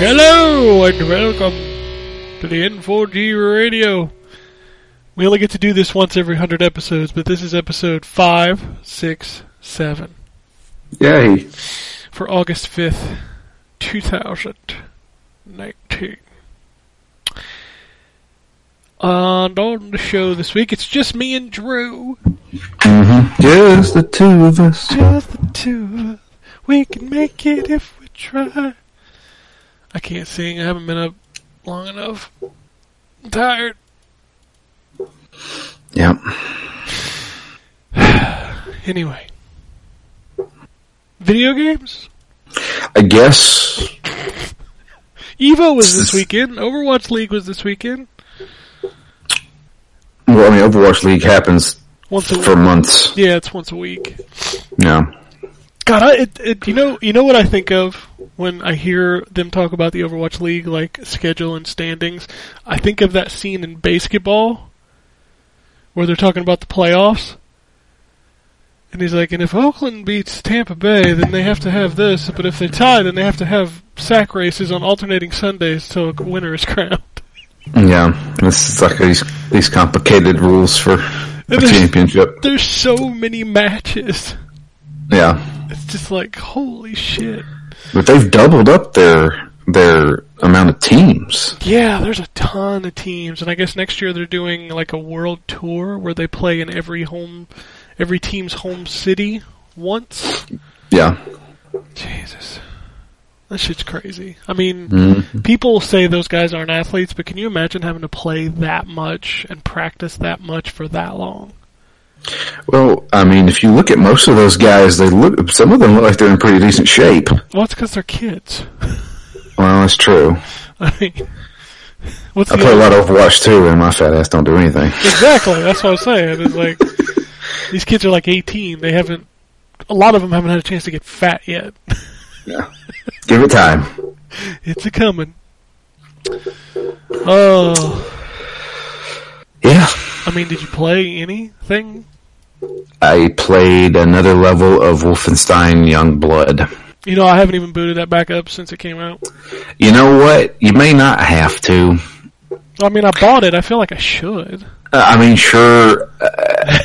Hello and welcome to the N4G Radio. We only get to do this once every hundred episodes, but this is episode five, six, seven Yay. for August fifth, two thousand nineteen. And on the show this week, it's just me and Drew. Mm-hmm. Just the two of us. Just the two of us. We can make it if we try. I can't sing. I haven't been up long enough. I'm tired. Yep. Anyway. Video games? I guess. Evo was this weekend. Overwatch League was this weekend. Well, I mean, Overwatch League happens Once for week. months. Yeah, it's once a week. Yeah. God, I, it, it, you know, you know what I think of when I hear them talk about the Overwatch League, like schedule and standings. I think of that scene in BASEketball where they're talking about the playoffs, and he's like, "And if Oakland beats Tampa Bay, then they have to have this. But if they tie, then they have to have sack races on alternating Sundays till a winner is crowned." Yeah. This is like these these complicated rules for a championship. There's so many matches. Yeah. It's just like holy shit. But they've doubled up their their amount of teams. Yeah, there's a ton of teams, and I guess next year they're doing like a world tour where they play in every home, every team's home city once. Yeah. Jesus, that shit's crazy. I mean, Mhm. people say those guys aren't athletes, but can you imagine having to play that much and practice that much for that long? Well, I mean, if you look at most of those guys, they look. Some of them look like they're in pretty decent shape. Well, it's because they're kids. Well, that's true. I mean, what's I play a lot of Overwatch too, and my fat ass don't do anything. Exactly. That's what I'm saying. It's like these kids are like 18. They haven't. A lot of them haven't had a chance to get fat yet. Yeah. Give it time. It's a coming. Oh, Yeah. I mean, did you play anything? I played another level of Wolfenstein Youngblood. You know, I haven't even booted that back up since it came out. You know what? You may not have to. I mean, I bought it. I feel like I should. Uh, I mean, sure. Uh,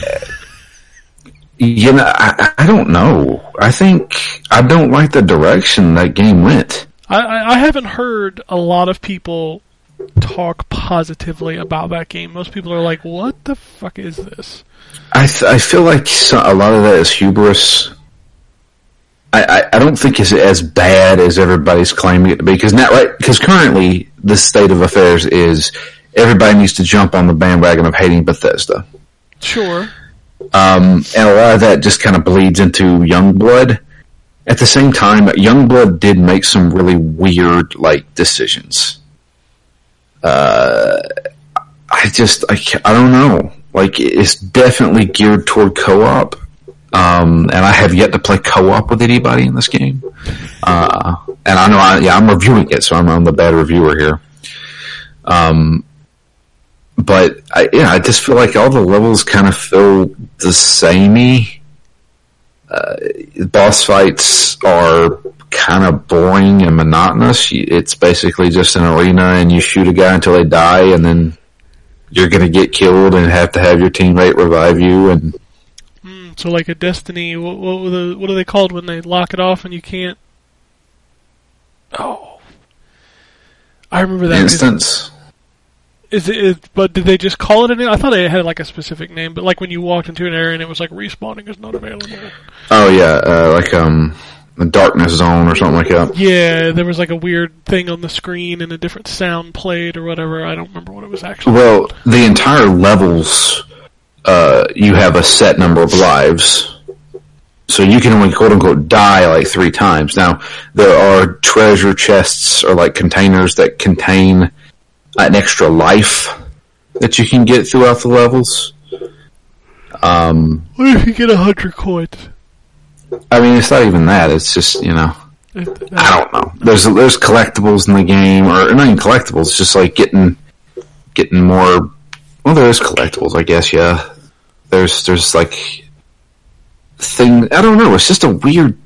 you know, I, I don't know. I think I don't like the direction that game went. I, I haven't heard a lot of people talk positively about that game. Most people are like, "What the fuck is this?" I th- I feel like so, a lot of that is hubris. I, I, I don't think it's as bad as everybody's claiming it to be because now right because currently the state of affairs is everybody needs to jump on the bandwagon of hating Bethesda. Sure. Um, and a lot of that just kind of bleeds into Youngblood. At the same time, Youngblood did make some really weird, like, decisions. Uh, I just, I, I don't know. Like, it's definitely geared toward co-op. Um, and I have yet to play co-op with anybody in this game. Uh, and I know I, yeah, I'm reviewing it, so I'm, I'm the bad reviewer here. Um, but I, yeah, I just feel like all the levels kind of feel the samey. Uh, boss fights are kind of boring and monotonous. It's basically just an arena and you shoot a guy until they die and then you're gonna get killed and have to have your teammate revive you and Mm, so, like a Destiny, what, what, the, what are they called when they lock it off and you can't? Oh, I remember that instance. Is it, is, but did they just call it a name? I thought it had like a specific name, but like when you walked into an area and it was like respawning is not available. Oh yeah, uh, like um, the darkness zone or something like that. Yeah, there was like a weird thing on the screen and a different sound played or whatever. I don't remember what it was actually. Well, the entire levels, uh, you have a set number of lives, so you can only quote unquote die like three times. Now there are treasure chests or like containers that contain an extra life that you can get throughout the levels. Um, What if you get a hundred coins? I mean, it's not even that. It's just you know. I don't know. There's there's collectibles in the game, or not even collectibles. Just like getting getting more. Well, there is collectibles, I guess. Yeah, there's there's like thing. I don't know. It's just a weird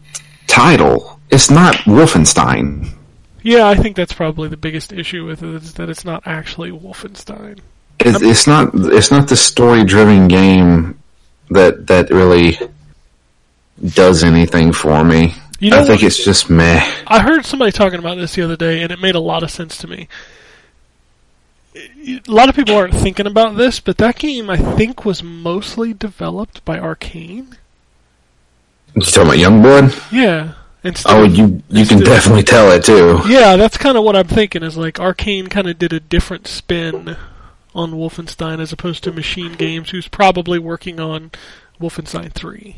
title. It's not Wolfenstein. Yeah, I think that's probably the biggest issue with it is that it's not actually Wolfenstein. It, it's not. It's not the story driven game that that really does anything for me. You know I think what? it's just meh. I heard somebody talking about this the other day, and it made a lot of sense to me. A lot of people aren't thinking about this, but that game I think was mostly developed by Arkane. You talking about Youngblood? Yeah. Instead Oh, you you can definitely tell it too. Yeah, that's kind of what I'm thinking. Is like Arkane kind of did a different spin on Wolfenstein as opposed to MachineGames, who's probably working on Wolfenstein Three.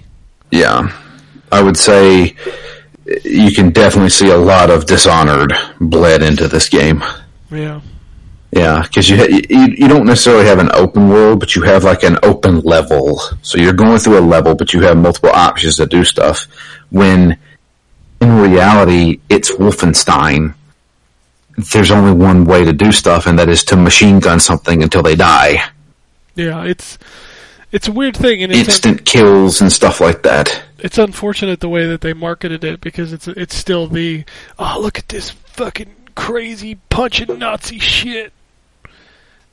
Yeah, I would say you can definitely see a lot of Dishonored bled into this game. Yeah. Yeah, because you, you you don't necessarily have an open world, but you have like an open level. So you're going through a level, but you have multiple options to do stuff. When in reality, it's Wolfenstein. There's only one way to do stuff, and that is to machine gun something until they die. Yeah, it's it's a weird thing, and it's Instant kills and stuff like that. it's unfortunate the way that they marketed it because it's it's still the oh look at this fucking crazy punching Nazi shit,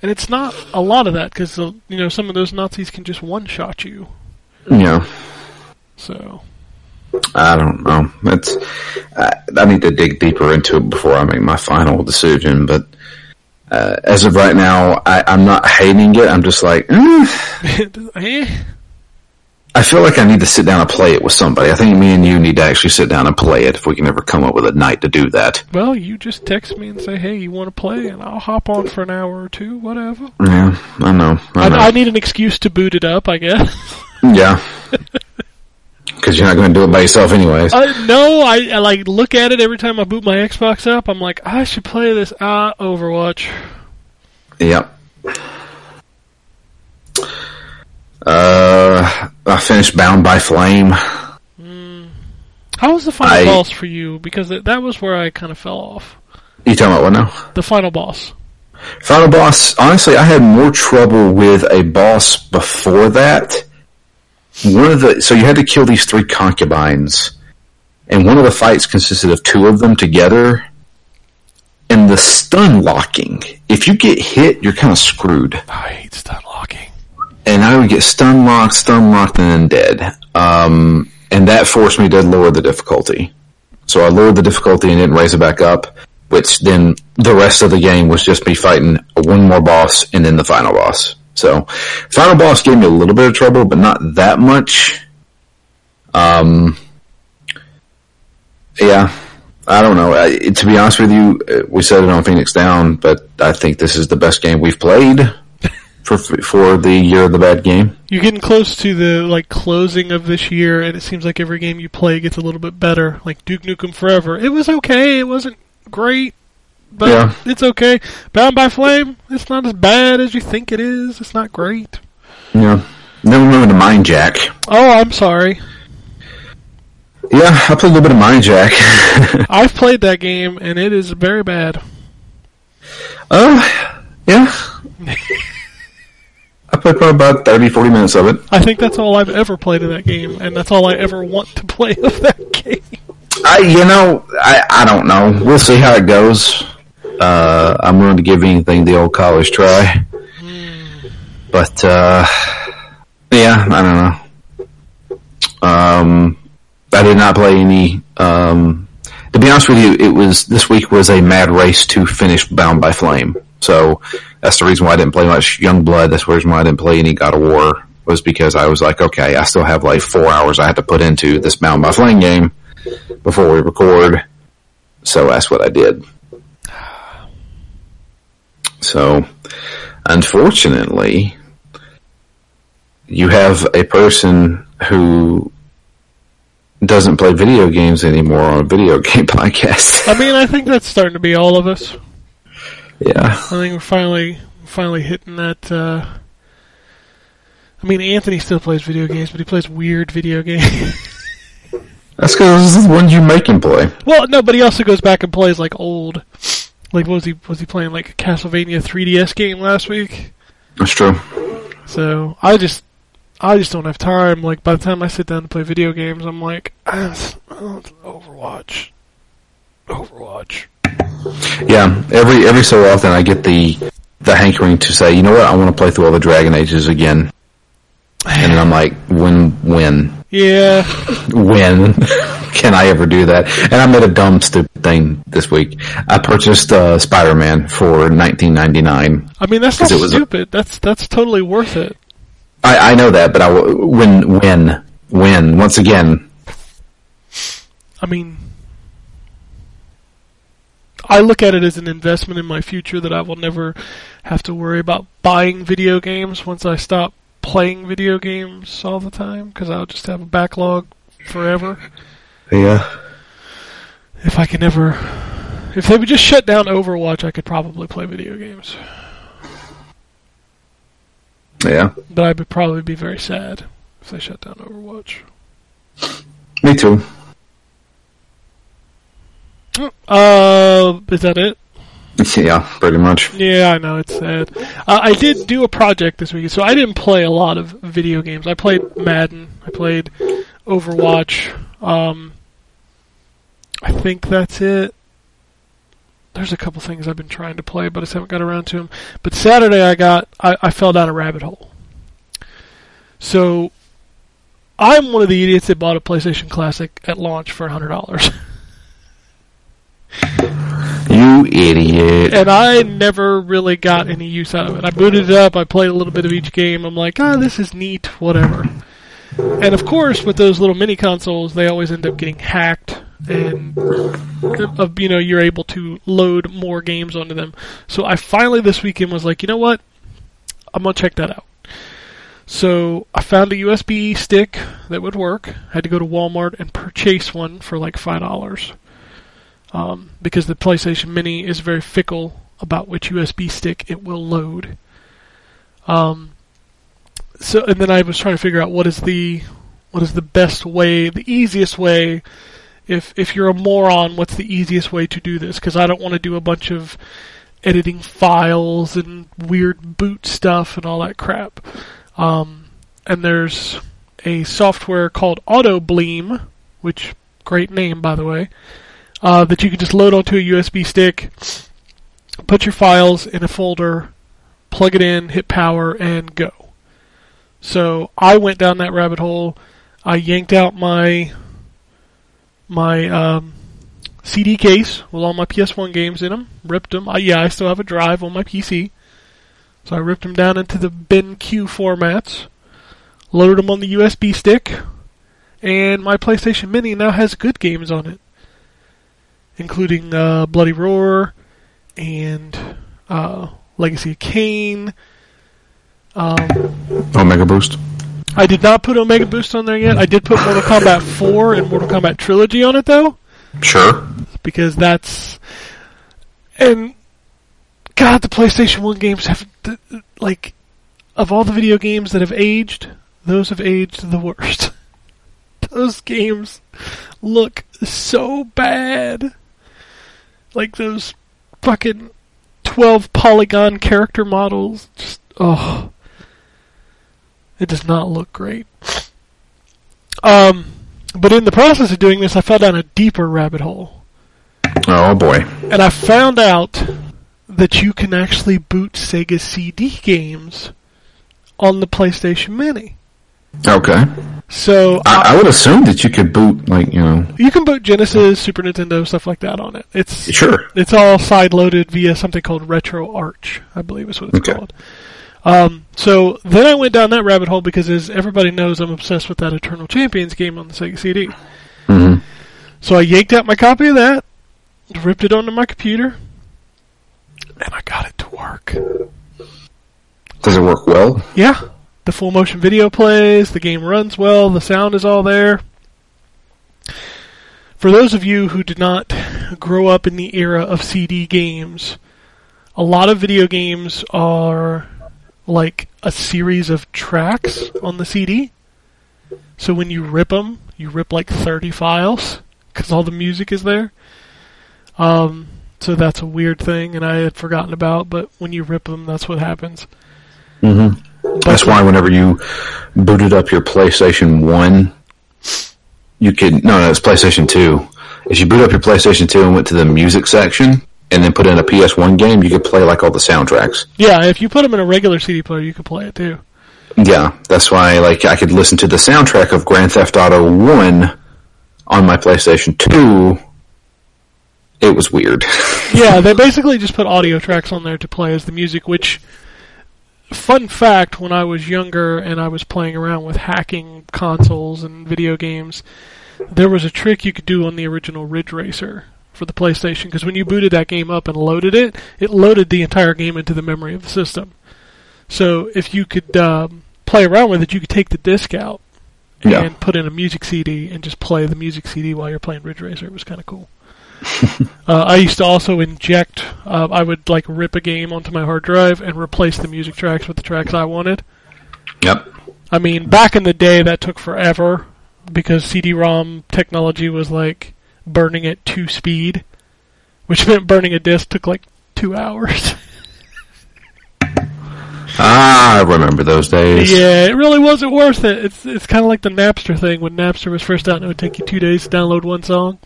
and it's not a lot of that because uh, you know some of those Nazis can just one shot you. Yeah. So I don't know. It's I, I need to dig deeper into it before I make my final decision. But uh, as of right now, I, I'm not hating it. I'm just like, eh. eh? I feel like I need to sit down and play it with somebody. I think me and you need to actually sit down and play it if we can ever come up with a night to do that. well, you just text me and say, hey, you want to play, and I'll hop on for an hour or two, whatever. Yeah, I know. I I, know. I need an excuse to boot it up, I guess. yeah. Because you're not going to do it by yourself anyways. Uh, no, I, I like look at it every time I boot my Xbox up. I'm like, I should play this. Ah, Overwatch. Yep. Uh, I finished Bound by Flame. How was the final I- boss for you? Because that that was where I kind of fell off. You talking about what now? The final boss. Final boss, honestly, I had more trouble with a boss before that. One of the, so you had to kill these three concubines, and one of the fights consisted of two of them together, and the stun locking. If you get hit, you're kind of screwed. I hate stun locking. And I would get stun locked, stun locked, and then dead. Um, and that forced me to lower the difficulty. So I lowered the difficulty and didn't raise it back up, which then the rest of the game was just me fighting one more boss and then the final boss. So, final boss gave me a little bit of trouble, but not that much. Um, yeah, I don't know. I, to be honest with you, uh, we said it on Phoenix Down, but I think this is the best game we've played for for the year of the bad game. You're getting close to the like closing of this year, and it seems like every game you play gets a little bit better. Like Duke Nukem Forever, it was okay. It wasn't great, but Yeah. it's okay. Bound by Flame, it's not as bad as you think it is. It's not great. Yeah. Then we moved to MindJack. Oh, I'm sorry. Yeah, I played a little bit of MindJack. I've played that game, and it is very bad. Oh, yeah. I played probably about 30, 40 minutes of it. I think that's all I've ever played in that game, and that's all I ever want to play of that game. I, you know, I, I don't know. We'll see how it goes. Uh, I'm willing to give anything the old college try. But, uh, yeah, I don't know. Um, I did not play any, um, to be honest with you, it was, this week was a mad race to finish Bound by Flame. So that's the reason why I didn't play much Youngblood. That's the reason why I didn't play any God of War was because I was like, okay, I still have like four hours I had to put into this Bound by Flame game before we record. So that's what I did. So, unfortunately, you have a person who doesn't play video games anymore on a video game podcast. I mean, I think that's starting to be all of us. yeah. I think we're finally finally hitting that. Uh, I mean, Anthony still plays video games, but he plays weird video games. That's because this is the ones you make him play. well, no, but he also goes back and plays like old. Like, was he was he playing like a Castlevania 3DS game last week? That's true. So I just I just don't have time. Like by the time I sit down to play video games, I'm like, ah, it's- oh, it's Overwatch, Overwatch. Yeah, every every so often I get the the hankering to say, you know what, I want to play through all the Dragon Ages again. And I'm like, when, when, Yeah, when can I ever do that? And I made a dumb, stupid thing this week. I purchased uh, Spider-Man for 19.99. I mean that's not it was a- stupid. that's that's totally worth it. I, I know that, but I w- when when when once again, I mean, I look at it as an investment in my future that I will never have to worry about buying video games once I stop playing video games all the time because I'll just have a backlog forever. yeah, If I can ever, if they would just shut down Overwatch, I could probably play video games. yeah, But I would probably be very sad if they shut down Overwatch. me too. Uh, is that it? Yeah, pretty much. Yeah, I know it's sad. Uh, I did do a project this week, so I didn't play a lot of video games. I played Madden. I played Overwatch. Um, I think that's it. There's a couple things I've been trying to play, but I haven't got around to them. But Saturday, I got I, I fell down a rabbit hole. So, I'm one of the idiots that bought a PlayStation Classic at launch for hundred dollars. You idiot. and I never really got any use out of it. I booted it up, I played a little bit of each game. I'm like, ah, this is neat, whatever. And of course, with those little mini consoles, they always end up getting hacked, and uh, you know you're able to load more games onto them. So I finally this weekend was like, you know what, I'm gonna check that out. So I found a USB stick that would work. I had to go to Walmart and purchase one for like five dollars um, because the PlayStation Mini is very fickle about which USB stick it will load. Um, so, and then I was trying to figure out what is the what is the best way, the easiest way. If if you're a moron, what's the easiest way to do this? Because I don't want to do a bunch of editing files and weird boot stuff and all that crap. Um, and there's a software called AutoBleem, which great name by the way uh, that you can just load onto a USB stick, put your files in a folder, plug it in, hit power, and go. So I went down that rabbit hole. I yanked out my my um, CD case with all my PS1 games in them, ripped them. Uh, yeah, I still have a drive on my PC, so I ripped them down into the BIN/CUE formats, loaded them on the USB stick, and my PlayStation Mini now has good games on it including uh, Bloody Roar and uh, Legacy of Kain. Um, Omega Boost. I did not put Omega Boost on there yet. I did put Mortal Kombat 4 and Mortal Kombat Trilogy on it though, Sure. because that's and God, the PlayStation One games have like of all the video games that have aged, those have aged the worst. those games look so bad. Like those fucking 12 polygon character models. Just, oh. It does not look great. Um, but in the process of doing this, I fell down a deeper rabbit hole. Oh boy. And I found out that you can actually boot Sega CD games on the PlayStation Mini. Okay. So I, I would assume that you could boot, like, you know, you can boot Genesis, Super Nintendo, stuff like that on it. It's sure. it's all side loaded via something called RetroArch, I believe is what it's Okay. called. Um, so then I went down that rabbit hole because, as everybody knows, I'm obsessed with that Eternal Champions game on the Sega CD. hmm So I yanked out my copy of that, ripped it onto my computer, and I got it to work. Does it work well? Yeah, the full motion video plays, the game runs well, the sound is all there. For those of you who did not grow up in the era of CD games, a lot of video games are like a series of tracks on the CD. So when you rip them, you rip like 30 files because all the music is there. Um, so that's a weird thing, and I had forgotten about. But when you rip them, that's what happens. hmm That's why whenever you booted up your PlayStation 1, you could, no, no, it's PlayStation 2. If you boot up your PlayStation 2 and went to the music section and then put in a PS1 game, you could play like all the soundtracks. Yeah, if you put them in a regular CD player, you could play it too. Yeah, that's why like I could listen to the soundtrack of Grand Theft Auto 1 on my PlayStation 2. It was weird. Yeah, they basically just put audio tracks on there to play as the music, which, fun fact, when I was younger and I was playing around with hacking consoles and video games, there was a trick you could do on the original Ridge Racer for the PlayStation, because when you booted that game up and loaded it, it loaded the entire game into the memory of the system. So if you could um, play around with it, you could take the disc out and Yeah. put in a music CD and just play the music CD while you're playing Ridge Racer. It was kind of cool. uh, I used to also inject. Uh, I would like rip a game onto my hard drive and replace the music tracks with the tracks I wanted. yep. I mean, back in the day, that took forever because CD-ROM technology was like burning at two speed, which meant burning a disc took like two hours. Ah, I remember those days. yeah, it really wasn't worth it. It's it's kind of like the Napster thing when Napster was first out, and it would take you two days to download one song.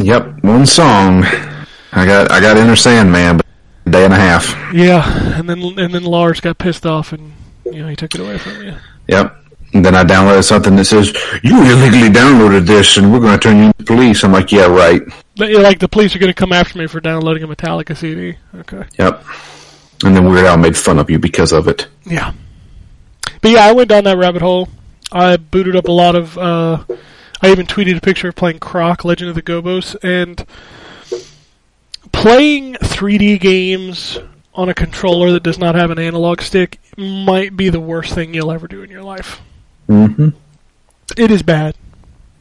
Yep, one song. I got I got Enter Sandman, but a day and a half. Yeah, and then and then Lars got pissed off and you know he took it away from you. Yep. And then I downloaded something that says you illegally downloaded this, and we're going to turn you into police. I'm like, yeah, right. Like the police are going to come after me for downloading a Metallica CD. Okay. Yep. And then Weird Al made fun of you because of it. Yeah. But yeah, I went down that rabbit hole. I booted up a lot of. Uh, I even tweeted a picture of playing Croc, Legend of the Gobbos, and playing 3D games on a controller that does not have an analog stick might be the worst thing you'll ever do in your life. Mm-hmm. It is bad.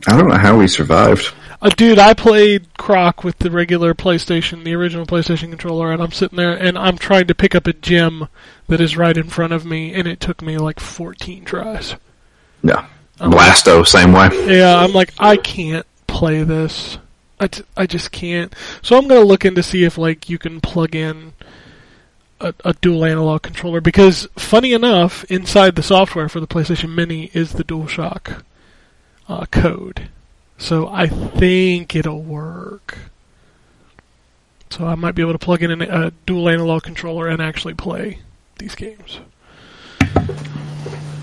I don't know how we survived. Uh, dude, I played Croc with the regular PlayStation, the original PlayStation controller, and I'm sitting there and I'm trying to pick up a gem that is right in front of me, and it took me like 14 tries. Yeah. I'm Blasto, same way. Yeah, I'm like, I can't play this. I, t- I just can't. So I'm gonna look into see if like you can plug in a, a dual analog controller because funny enough, inside the software for the PlayStation Mini is the DualShock uh, code. So I think it'll work. So I might be able to plug in a dual analog controller and actually play these games.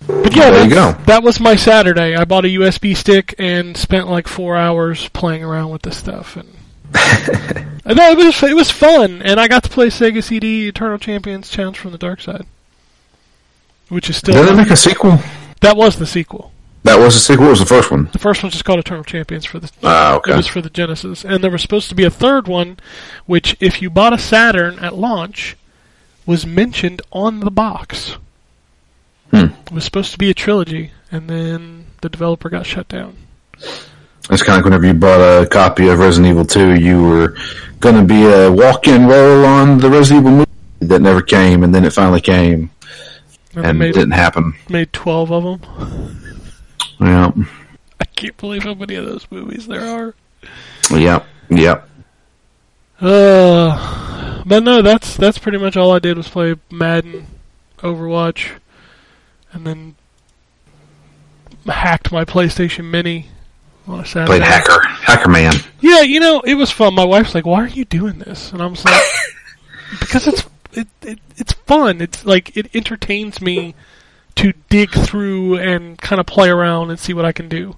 But yeah, There you go. that was my Saturday. I bought a USB stick and spent like four hours playing around with this stuff, and and no, it was it was fun. And I got to play Sega CD Eternal Champions Challenge from the Dark Side, which is still Did they make a sequel? that was the sequel. That was a sequel. What was the first one? The first one's just called Eternal Champions for the Ah, okay. it was for the Genesis, and there was supposed to be a third one, which if you bought a Saturn at launch, was mentioned on the box. Hmm. It was supposed to be a trilogy, and then the developer got shut down. It's kind of like whenever you bought a copy of Resident Evil 2, you were going to be a walk-in role on the Resident Evil movie that never came, and then it finally came, And, and it didn't happen. made twelve of them. Yeah, I can't believe how many of those movies there are. yeah, yeah. Uh, but no, that's that's pretty much all I did was play Madden, Overwatch, and then hacked my PlayStation Mini on a Saturday. Played Hacker, Hacker Man. Yeah, you know, it was fun. My wife's like, "Why are you doing this?" And I'm like, "Because it's it, it it's fun. It's like it entertains me to dig through and kind of play around and see what I can do.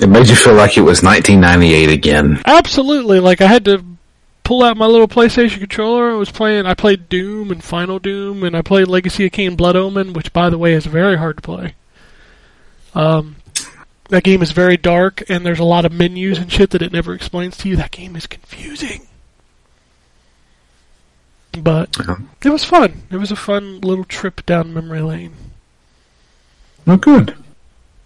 It made you feel like it was 1998 again. Absolutely. Like I had to pull out my little PlayStation controller. I was playing. I played Doom and Final Doom, and I played Legacy of Kain Blood Omen, which, by the way, is very hard to play. Um, that game is very dark, and there's a lot of menus and shit that it never explains to you. That game is confusing. But it was fun. It was a fun little trip down memory lane. Oh, good.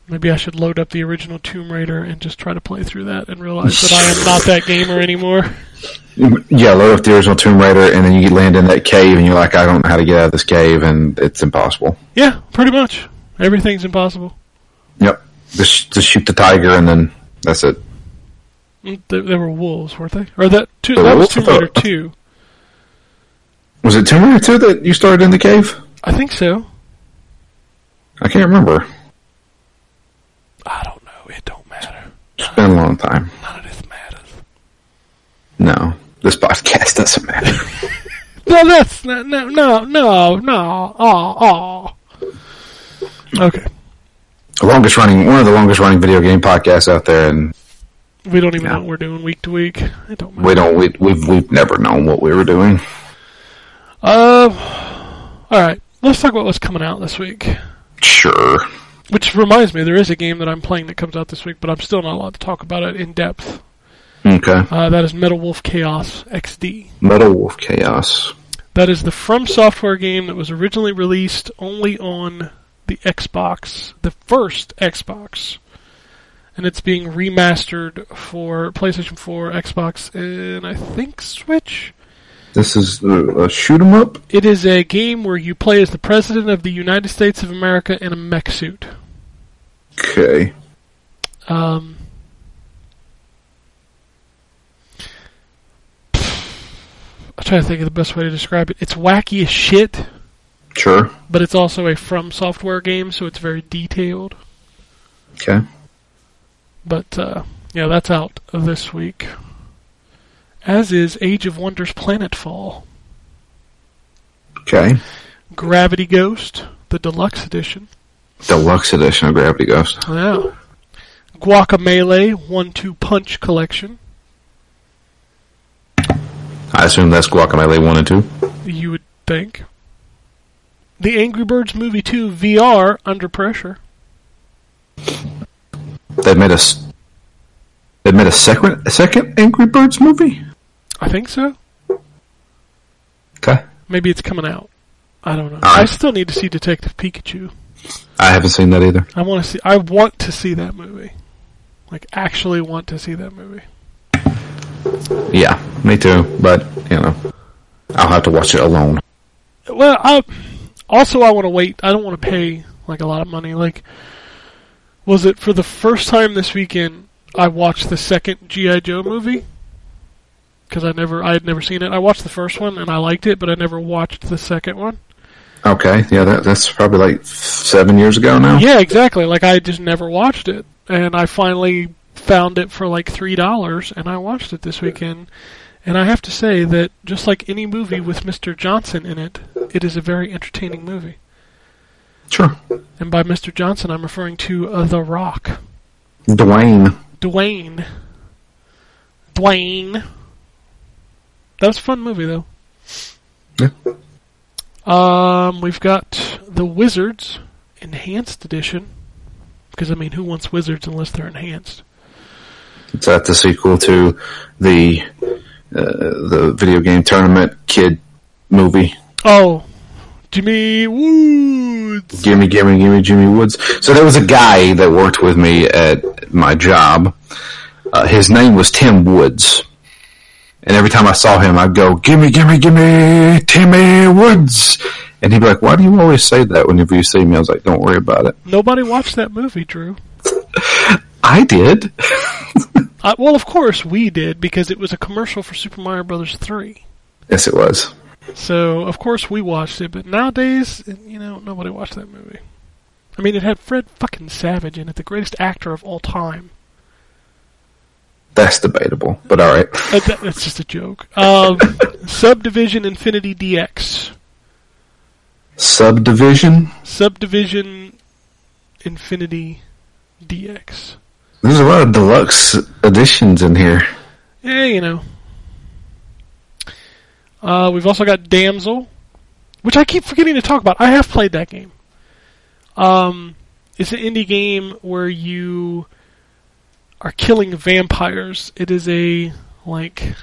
Maybe I should load up the original Tomb Raider and just try to play through that and realize that I am not that gamer anymore. Yeah, load up the original Tomb Raider, and then you land in that cave, and you're like, I don't know how to get out of this cave, and it's impossible. Yeah, pretty much. Everything's impossible. Yep. Just, just shoot the tiger, and then that's it. Mm, They, they were wolves, weren't they? Or that two, that was? Tomb Raider two. Was it Tomb Raider 2 that you started in the cave? I think so. I can't remember. I don't know. It don't matter. It's been a long time. None of this matters. No, this podcast doesn't matter. No, that's not, no, no, no, no. Oh, oh. Okay. the longest running, one of the longest running video game podcasts out there, and We don't even Yeah. know what we're doing week to week. It don't matter. we don't, we, we've, we've never known what we were doing. Um. All right. Let's talk about what's coming out this week. Sure. Which reminds me, there is a game that I'm playing that comes out this week, but I'm still not allowed to talk about it in depth. Okay. Uh, that is Metal Wolf Chaos XD. Metal Wolf Chaos. That is the From Software game that was originally released only on the Xbox, the first Xbox. And it's being remastered for PlayStation 4, Xbox, and I think Switch. This is a, a shoot 'em up. It is a game where you play as the President of the United States of America in a mech suit. Okay. Um, I'm trying to think of the best way to describe it. It's wacky as shit, Sure. but it's also a From Software game, so it's very detailed. Okay. But uh, yeah, that's out this week. As is Age of Wonders Planetfall, Okay. Gravity Ghost, the deluxe edition. Deluxe edition of Gravity Ghost. Yeah. Guacamelee One Two Punch Collection. I assume that's Guacamelee 1 and 2. You would think. The Angry Birds Movie 2 VR Under Pressure. They made a, they made a second, a second Angry Birds movie? I think so. Okay. Maybe it's coming out. I don't know. Alright. I still need to see Detective Pikachu. I haven't seen that either. I want to see. I want to see that movie. Like actually want to see that movie. Yeah, me too. But, you know, I'll have to watch it alone. Well, I also I want to wait. I don't want to pay like a lot of money. Like, was it for the first time this weekend? I watched the second GI Joe movie because I never I had never seen it. I watched the first one and I liked it, but I never watched the second one. Okay. Yeah, that, that's probably like seven years ago now. Yeah, exactly. Like I just never watched it, and I finally found it for like three dollars, and I watched it this weekend. And I have to say that just like any movie with Mr. Johnson in it, it is a very entertaining movie. Sure. And by Mr. Johnson, I'm referring to uh, The Rock, Dwayne. Dwayne. Dwayne. That was a fun movie, though. Yeah. Um, we've got The Wizards Enhanced Edition. Because, I mean, who wants wizards unless they're enhanced? Is that the sequel to the uh, the video game tournament kid movie? Oh, Jimmy Woods. Gimme, gimme, gimme, Jimmy Woods. So there was a guy that worked with me at my job. Uh, his name was Tim Woods. And every time I saw him, I'd go, gimme, gimme, gimme, Timmy Woods. And he'd be like, why do you always say that whenever you see me? I was like, don't worry about it. Nobody watched that movie, Drew. I did. Uh, well, of course we did because it was a commercial for Super Mario Brothers 3. yes, it was. So, of course we watched it, but nowadays, you know, nobody watched that movie. I mean, it had Fred fucking Savage in it, the greatest actor of all time. That's debatable, but all right. Uh, that, that's just a joke. Um, Subdivision Infinity DX. Subdivision. Subdivision Infinity DX. There's a lot of deluxe editions in here. Yeah, you know. Uh, we've also got Damsel, which I keep forgetting to talk about. I have played that game. Um, it's an indie game where you are killing vampires. It is a like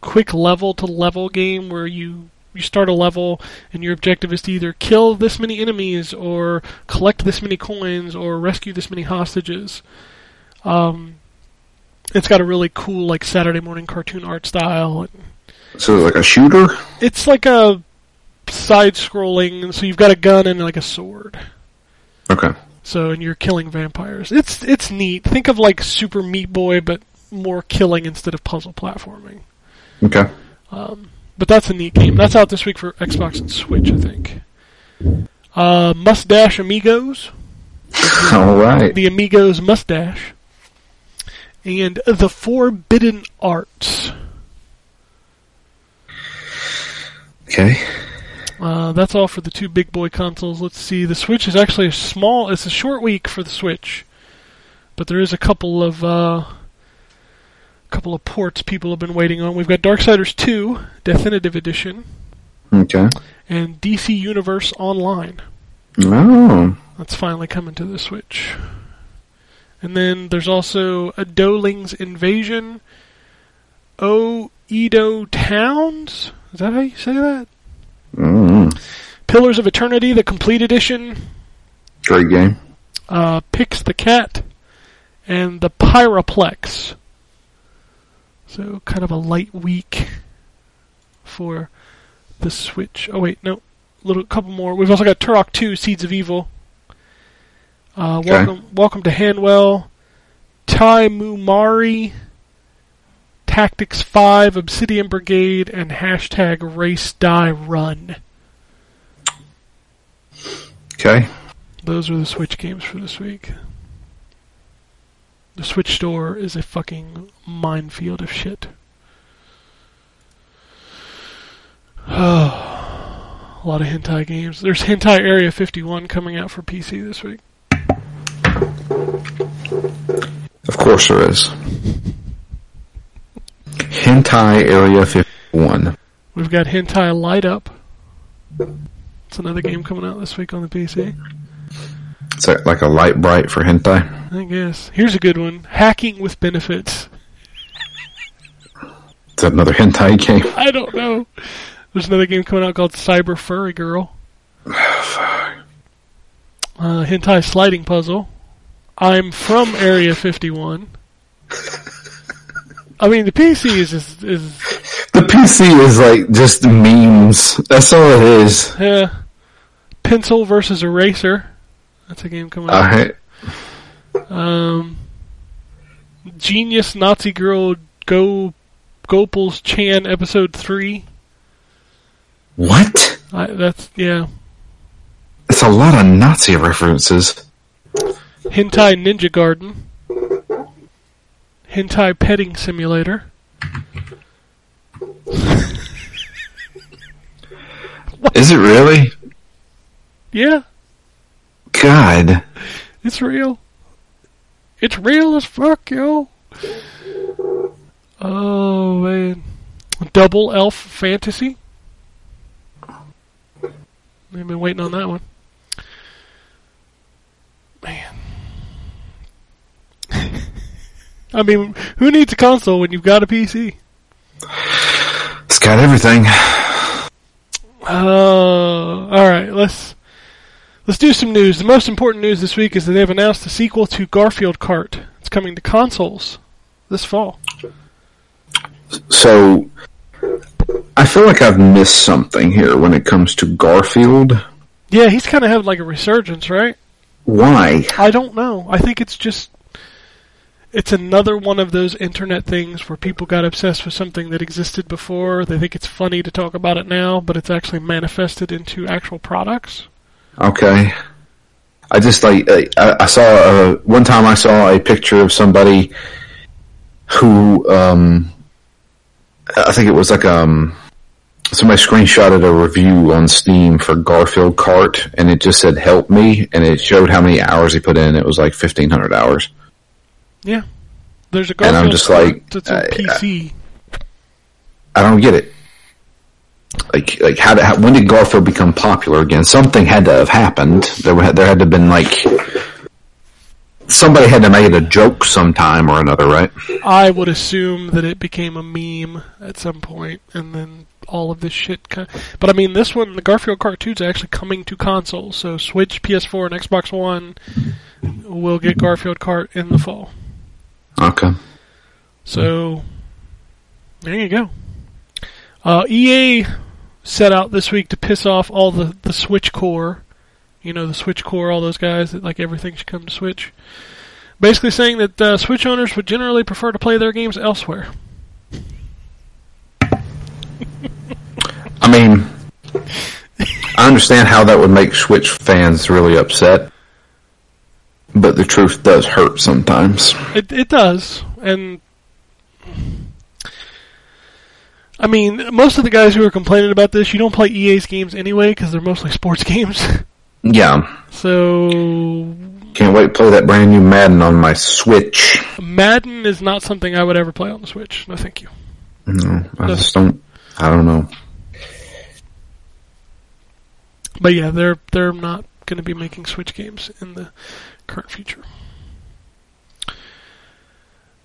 quick level to level game where you you start a level and your objective is to either kill this many enemies or collect this many coins or rescue this many hostages. Um, it's got a really cool like Saturday morning cartoon art style. So like a shooter. It's like a side scrolling, so you've got a gun and like a sword. Okay. So and you're killing vampires. It's it's neat. Think of like Super Meat Boy, but more killing instead of puzzle platforming. Okay. But that's a neat game. That's out this week for Xbox and Switch, I think. Uh, Mustache Amigos, All right. the Amigos Mustache, and The Forbidden Arts. Okay. Uh, that's all for the two big boy consoles. Let's see. The Switch is actually a small. It's a short week for the Switch, but there is a couple of uh, couple of ports people have been waiting on. We've got Darksiders 2 Definitive Edition Okay. and DC Universe Online. Oh. That's finally coming to the Switch. And then there's also a Doling's Invasion. O Edo Towns. Is that how you say that? Mm. Pillars of Eternity, the complete edition. Great game. uh, Pix the Cat, and the Pyraplex. So kind of a light week for the Switch. Oh wait, no, little couple more. We've also got Turok 2: Seeds of Evil. Uh, Okay. welcome, welcome to Hanwell. Tai Mumari, Tactics 5, Obsidian Brigade, and hashtag Race Die Run. Okay. Those are the Switch games for this week. The Switch store is a fucking minefield of shit. Oh, a lot of hentai games. There's Hentai Area 51 coming out for PC this week. Of course there is. Hentai Area 51. We've got Hentai Light Up. It's another game coming out this week on the PC. It's like a Lite-Brite for hentai? I guess. Here's a good one Hacking with Benefits. Is that another hentai game? I don't know. There's another game coming out called Cyber Furry Girl. Uh, hentai sliding puzzle. I'm from Area 51. I mean, the PC is is, is The PC is like just memes. That's all it is. uh, pencil versus eraser. That's a game coming out. I, Um, Genius Nazi Girl Go Gopal's Chan episode three. what? I, that's yeah. It's a lot of Nazi references. Hentai Ninja Garden. Hentai Petting Simulator. Is it really? Yeah, God. it's real. It's real as fuck, yo. Oh man. Double Elf Fantasy. I've been waiting on that one. Man. I mean, who needs a console when you've got a PC? It's got everything. Uh, all right, let's let's do some news. The most important news this week is that they've announced the sequel to Garfield Kart. It's coming to consoles this fall. So, I feel like I've missed something here when it comes to Garfield. Yeah, he's kind of having like a resurgence, right? Why? I don't know. I think it's just it's another one of those internet things where people got obsessed with something that existed before. They think it's funny to talk about it now, but it's actually manifested into actual products. Okay. I just like I, I saw uh, one time I saw a picture of somebody who um I think it was like um somebody screenshotted a review on Steam for Garfield Kart and it just said "Help me," and it showed how many hours he put in. It was like fifteen hundred hours. Yeah. There's a And I'm just like, that's on PC. I don't get it. Like, like how, did, how when did Garfield become popular again? Something had to have happened. There, there had to have been like somebody had to make it a joke sometime or another, right? I would assume that it became a meme at some point, and then all of this shit. Kind but I mean, this one, the Garfield cartoon's are actually coming to consoles. So Switch, PS4, and Xbox One will get Garfield Kart in the fall. Okay. So there you go. Uh, EA set out this week to piss off all the the Switch core. You know, the Switch core, all those guys that like everything should come to Switch. Basically saying that uh, Switch owners would generally prefer to play their games elsewhere. I mean, I understand how that would make Switch fans really upset, but the truth does hurt sometimes. It it does, and I mean, most of the guys who are complaining about this, you don't play EA's games anyway because they're mostly sports games. Yeah, so can't wait to play that brand new Madden on my Switch. Madden is not something I would ever play on the Switch. No, thank you. No, I just don't. I don't know. But yeah, they're they're not going to be making Switch games in the current future.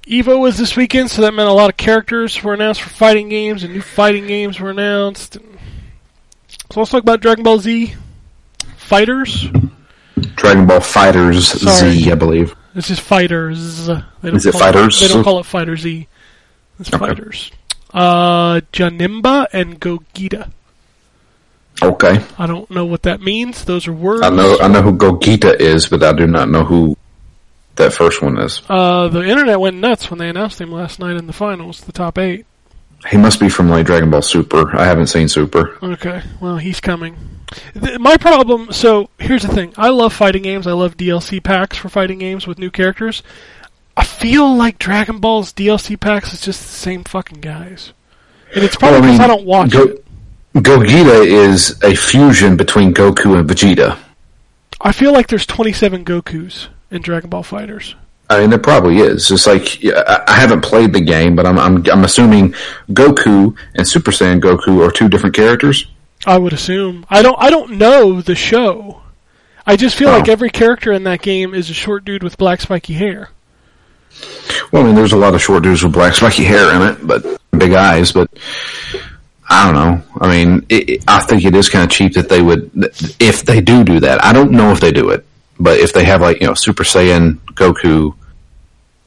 Evo was this weekend, so that meant a lot of characters were announced for fighting games, and new fighting games were announced. So let's talk about Dragon Ball Z Fighters. Dragon Ball Fighters Sorry. Z, I believe. This just Fighters. They don't Is it Fighters? they don't call it Fighter Z. It's Okay. Fighters. Uh, Janemba and Gogeta. Okay, I don't know what that means. Those are words. I know. I know who Gogeta is, but I do not know who that first one is. Uh, the internet went nuts when they announced him last night in the finals, the top eight. He must be from like Dragon Ball Super. I haven't seen Super. Okay, well, he's coming. Th- my problem, so here's the thing. I love fighting games. I love DLC packs for fighting games with new characters. I feel like Dragon Ball's DLC packs is just the same fucking guys. And it's probably Well, I because I, don't watch Go- it. Gogeta is a fusion between Goku and Vegeta. I feel like there's 27 Gokus in Dragon Ball Fighters. I mean, there probably is. It's like I haven't played the game, but I'm I'm I'm assuming Goku and Super Saiyan Goku are two different characters. I would assume. I don't. I don't know the show. I just feel Oh. like every character in that game is a short dude with black spiky hair. Well, I mean, there's a lot of short dudes with black spiky hair in it, but big eyes. But I don't know. I mean, it, it- I think it is kind of cheap that they would, if they do do that. I don't know if they do it, but if they have like you know Super Saiyan Goku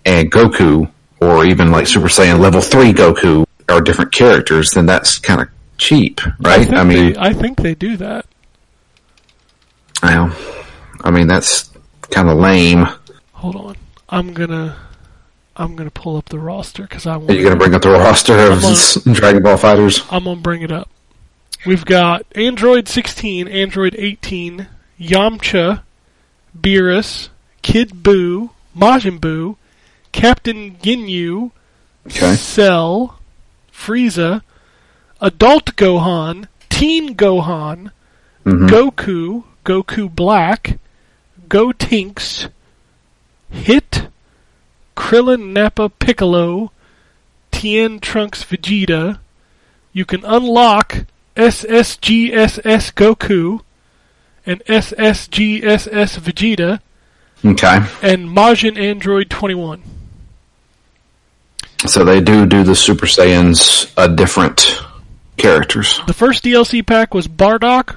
and Goku, or even like Super Saiyan Level Three Goku are different characters, then that's kind of cheap, right? think I mean, they, I think they do that. Well, I mean that's kind of lame. Hold on. I'm gonna. I'm gonna pull up the roster because I want. Are you going to bring up the roster of Dragon Ball Fighters? I'm gonna bring it up. We've got Android 16, Android 18, Yamcha, Beerus, Kid Buu, Majin Buu, Captain Ginyu, Okay. Cell, Frieza, Adult Gohan, Teen Gohan, Mhm. Goku, Goku Black, Gotenks, Hit, Krillin Nappa Piccolo, Tien Trunks Vegeta. You can unlock SSGSS Goku and SSGSS Vegeta Okay. and Majin Android 21. So they do do the Super Saiyans uh, different characters. The first DLC pack was Bardock,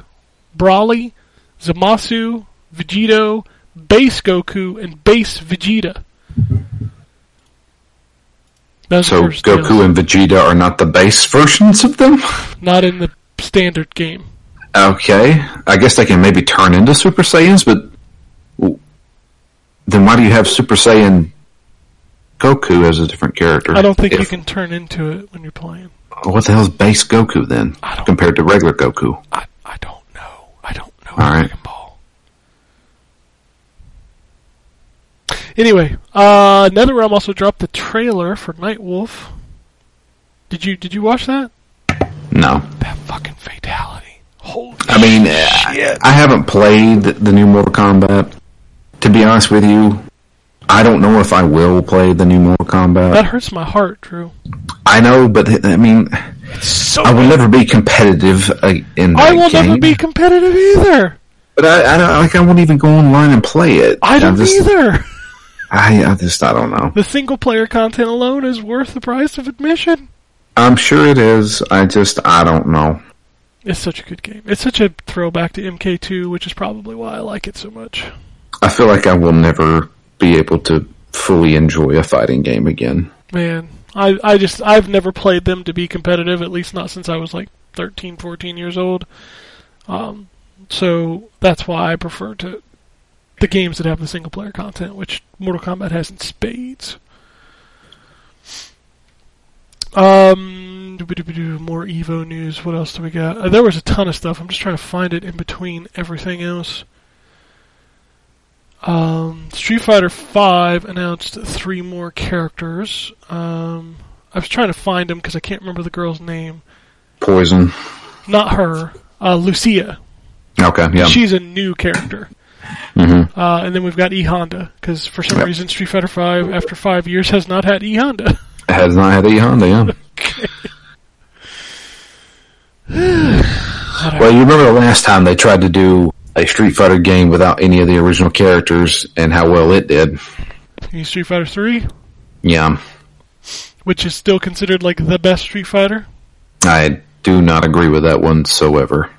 Broly, Zamasu, Vegito, Base Goku, and Base Vegeta. That's So Goku DLC. and Vegeta are not the base versions of them. not in the standard game. Okay. I guess they can maybe turn into Super Saiyans, but then why do you have Super Saiyan Goku as a different character? I don't think you can turn into it when you're playing. What the hell is base Goku then compared to regular Goku? I, I don't know. I don't know All right. Dragon Ball. Anyway, uh, NetherRealm also dropped the trailer for Night Wolf. Did you did you watch that? No. That fucking fatality. Holy I mean, I, I haven't played the new Mortal Kombat. To be honest with you, I don't know if I will play the new Mortal Kombat. that hurts my heart, Drew. I know, but I mean, So I will never be competitive uh, in. I will game. never be competitive either. But I, I, don't- like, I won't even go online and play it. I don't just, either. I, I just, I don't know. The single player content alone is worth the price of admission. I'm sure it is. I just, I don't know. It's such a good game. It's such a throwback to MK2, which is probably why I like it so much. I feel like I will never be able to fully enjoy a fighting game again. Man, I I just I've never played them to be competitive, at least not since I was like 13, 14 years old. Um, so that's why I prefer to the games that have the single player content, which Mortal Kombat has in spades. Um, more Evo news. What else do we got? Uh, there was a ton of stuff. I'm just trying to find it in between everything else. Um, Street Fighter V announced three more characters. Um, I was trying to find them because I can't remember the girl's name. Poison. Not her, uh, Lucia. Okay, yeah. She's a new character. Hmm Uh, and then we've got E Honda because for some Yep. reason Street Fighter Five, after five years, has not had E Honda. Has not had E Honda. yeah. well, you remember the last time they tried to do a Street Fighter game without any of the original characters and how well it did. Street Fighter Three, Yeah. which is still considered like the best Street Fighter. I do not agree with that one whatsoever.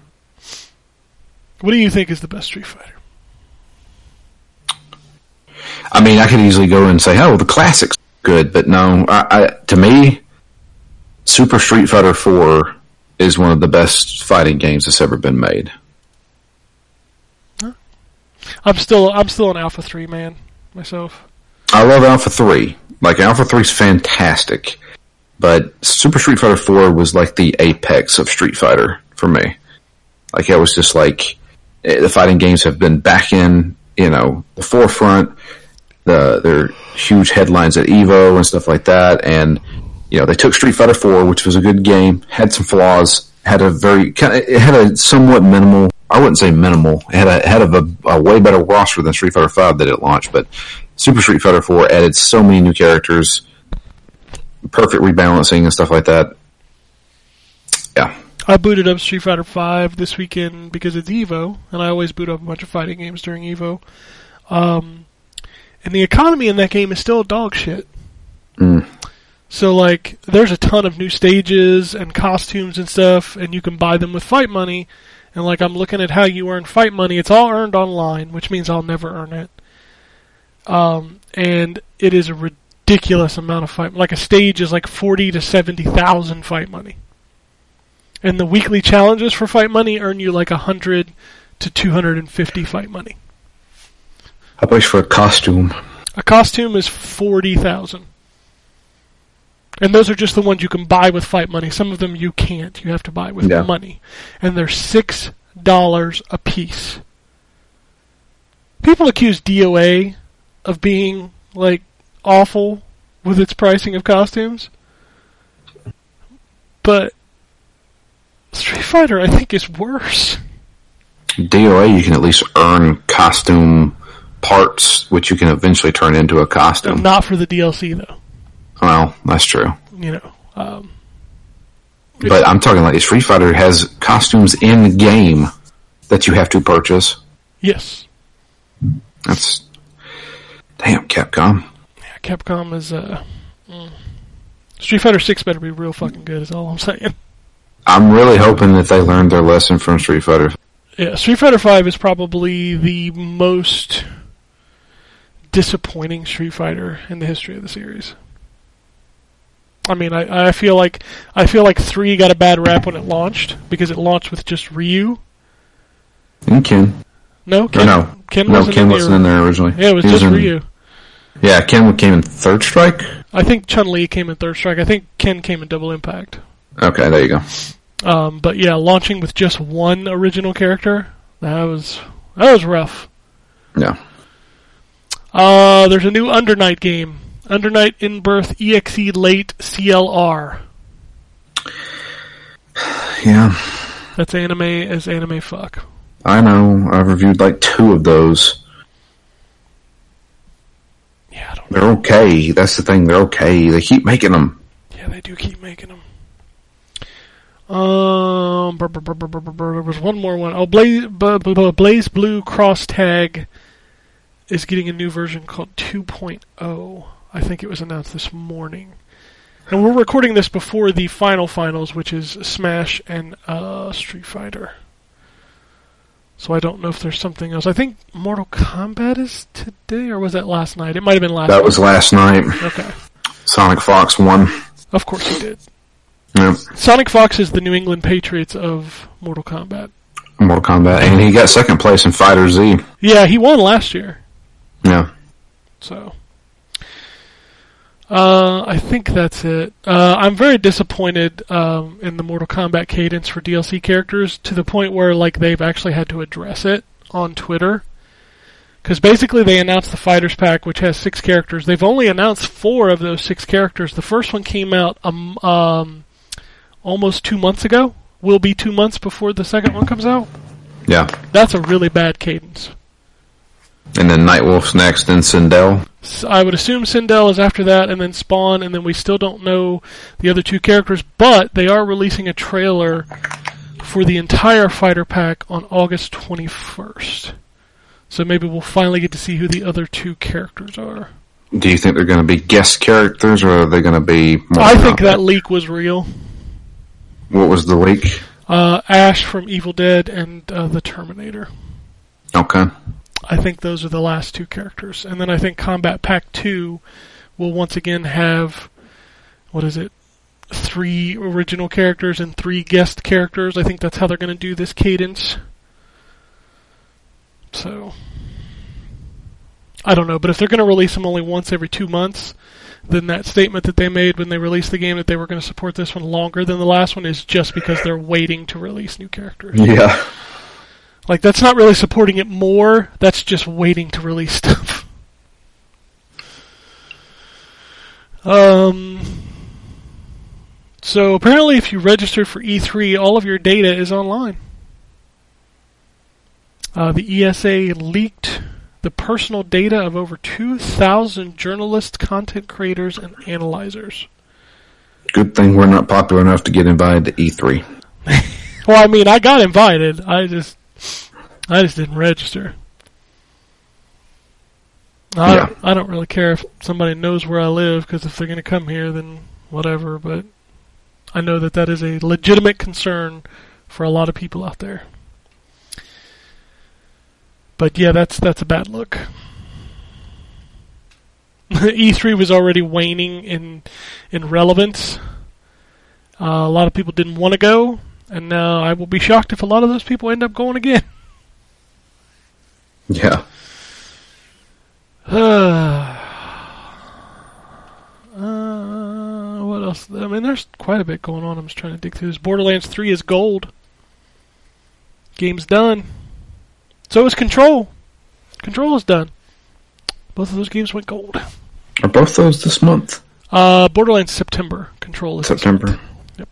What do you think is the best Street Fighter? I mean, I could easily go and say, "Oh, the classics good," but no. I, I, to me, Super Street Fighter Four is one of the best fighting games that's ever been made. I'm still I'm still an Alpha Three man myself. I love Alpha Three. Like Alpha Three's fantastic, but Super Street Fighter Four was like the apex of Street Fighter for me. Like it was just like eh, the fighting games have been back in, you know, the forefront. The their huge headlines at Evo and stuff like that, and you know they took Street Fighter Four, which was a good game, had some flaws, had a very it had a somewhat minimal. I wouldn't say minimal. It had a had of a, a way better roster than Street Fighter Five that it launched, but Super Street Fighter Four added so many new characters, perfect rebalancing and stuff like that. Yeah, I booted up Street Fighter Five this weekend because it's Evo, and I always boot up a bunch of fighting games during Evo. Um, and the economy in that game is still dog shit. Mm. So like, there's a ton of new stages and costumes and stuff, and you can buy them with fight money. And like, I'm looking at how you earn fight money. It's all earned online, which means I'll never earn it. Um, and it is a ridiculous amount of fight. Like a stage is like forty to seventy thousand fight money. And the weekly challenges for fight money earn you like a hundred to two hundred and fifty fight money. I wish for a costume. A costume is forty thousand. And those are just the ones you can buy with fight money. Some of them you can't. You have to buy with Yeah. money. And they're six dollars a piece. People accuse DOA of being like awful with its pricing of costumes. But Street Fighter I think is worse. DOA, you can at least earn costume parts, which you can eventually turn into a costume. Not for the DLC though. Well, that's true. You know. Um, But I'm talking like Street Fighter has costumes in game that you have to purchase. yes. That's damn Capcom. Yeah, Capcom is uh mm. Street Fighter Six better be real fucking good is all I'm saying. I'm really hoping that they learned their lesson from Street Fighter. Yeah, Street Fighter Five is probably the most disappointing Street Fighter in the history of the series. I mean, I, I feel like I feel like three got a bad rap when it launched because it launched with just Ryu. And Ken. No, Or Ken, no. Ken no, wasn't Ken in wasn't in there originally. Yeah, it was He just in- Ryu. Yeah, Ken came in Third Strike. I think Chun Li came in Third Strike. I think Ken came in Double Impact. Okay, there you go. Um, but yeah, launching with just one original character, that was that was rough. Yeah. Uh, there's a new Under Night game. Under Night in Birth EXE Late CLR. Yeah, That's anime as anime fuck. I know. I've reviewed like two of those. Yeah, I don't. They're okay. That's the thing. They're okay. They keep making them. Yeah, they do keep making them. Um, brr, brr, brr, there was one more one. Oh, Blaze, BlazBlue Cross Tag is getting a new version called 2.0. I think it was announced this morning. And we're recording this before the final finals, which is Smash and uh, Street Fighter. So I don't know if there's something else. I think Mortal Kombat is today, or was that last night? It might have been last That night. was last night. Okay. Sonic Fox won. Of course he did. Sonic Fox is the New England Patriots of Mortal Kombat. Mortal Kombat, and he got second place in Fighter Z. Yeah, he won last year. Yeah. So, uh, I think that's it. Uh, I'm very disappointed um, in the Mortal Kombat cadence for DLC characters to the point where like they've actually had to address it on Twitter. Because basically they announced the Fighters Pack, which has six characters. They've only announced four of those six characters. The first one came out um, um, almost two months ago. Will be two months before the second one comes out. Yeah. That's a really bad cadence. And then Nightwolf's next, and Sindel. I would assume Sindel is after that, and then Spawn, and then we still don't know the other two characters, but they are releasing a trailer for the entire fighter pack on August 21st. So maybe we'll finally get to see who the other two characters are. Do you think they're going to be guest characters, or are they going to be? I think that leak was real. What was the leak? Uh, Ash from Evil Dead and uh, the Terminator. Okay. I think those are the last two characters. And then I think Combat Pack 2 will once again have, what is it, three original characters and three guest characters. I think that's how they're going to do this cadence. So, I don't know. But if they're going to release them only once every two months, then that statement that they made when they released the game that they were going to support this one longer than the last one is just because they're waiting to release new characters. Yeah. Like that's not really supporting it more. That's just waiting to release stuff. Um. So apparently, if you register for E3, all of your data is online. Uh, the ESA leaked the personal data of over 2,000 journalists, content creators, and analyzers. Good thing we're not popular enough to get invited to E E3. Well, I mean, I got invited. I just, I just didn't register. I, Yeah. I don't really care if somebody knows where I live because if they're going to come here, then whatever. But I know that that is a legitimate concern for a lot of people out there. But yeah, that's that's a bad look. E3 was already waning in in relevance. Uh, a lot of people didn't want to go, and now I will be shocked if a lot of those people end up going again. Yeah. uh, what else? I mean, there's quite a bit going on. I'm just trying to dig through this. Borderlands 3 is gold. Game's done. So is Control. Control is done. Both of those games went gold. Are both those this month? Uh, Borderlands September. Control is September. Yep.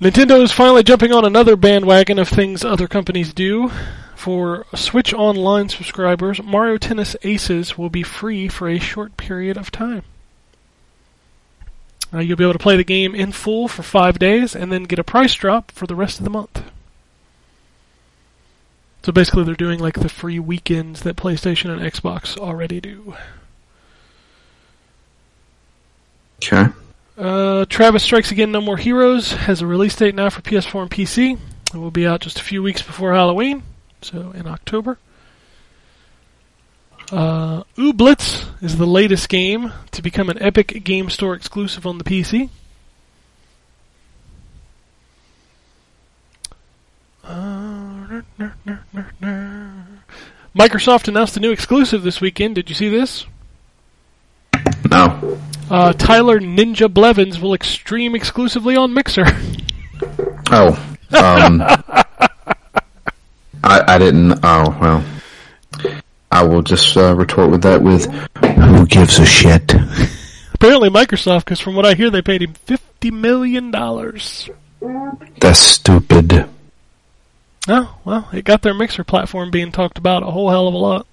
Nintendo is finally jumping on another bandwagon of things other companies do. For Switch Online subscribers, Mario Tennis Aces will be free for a short period of time. Uh, you'll be able to play the game in full for five days and then get a price drop for the rest of the month. So basically, they're doing like the free weekends that PlayStation and Xbox already do. Okay. Uh, Travis Strikes Again No More Heroes has a release date now for PS4 and PC. It will be out just a few weeks before Halloween, so in October. Uh, Ooblets is the latest game to become an Epic Game Store exclusive on the PC. Microsoft announced a new exclusive this weekend. Did you see this? No. Uh, Tyler Ninja Blevins will stream exclusively on Mixer. Oh. Um. I I didn't. Oh well. I will just uh, retort with that with who gives a shit. apparently Microsoft, because from what I hear, they paid him fifty million dollars. That's stupid. Oh well, it got their mixer platform being talked about a whole hell of a lot.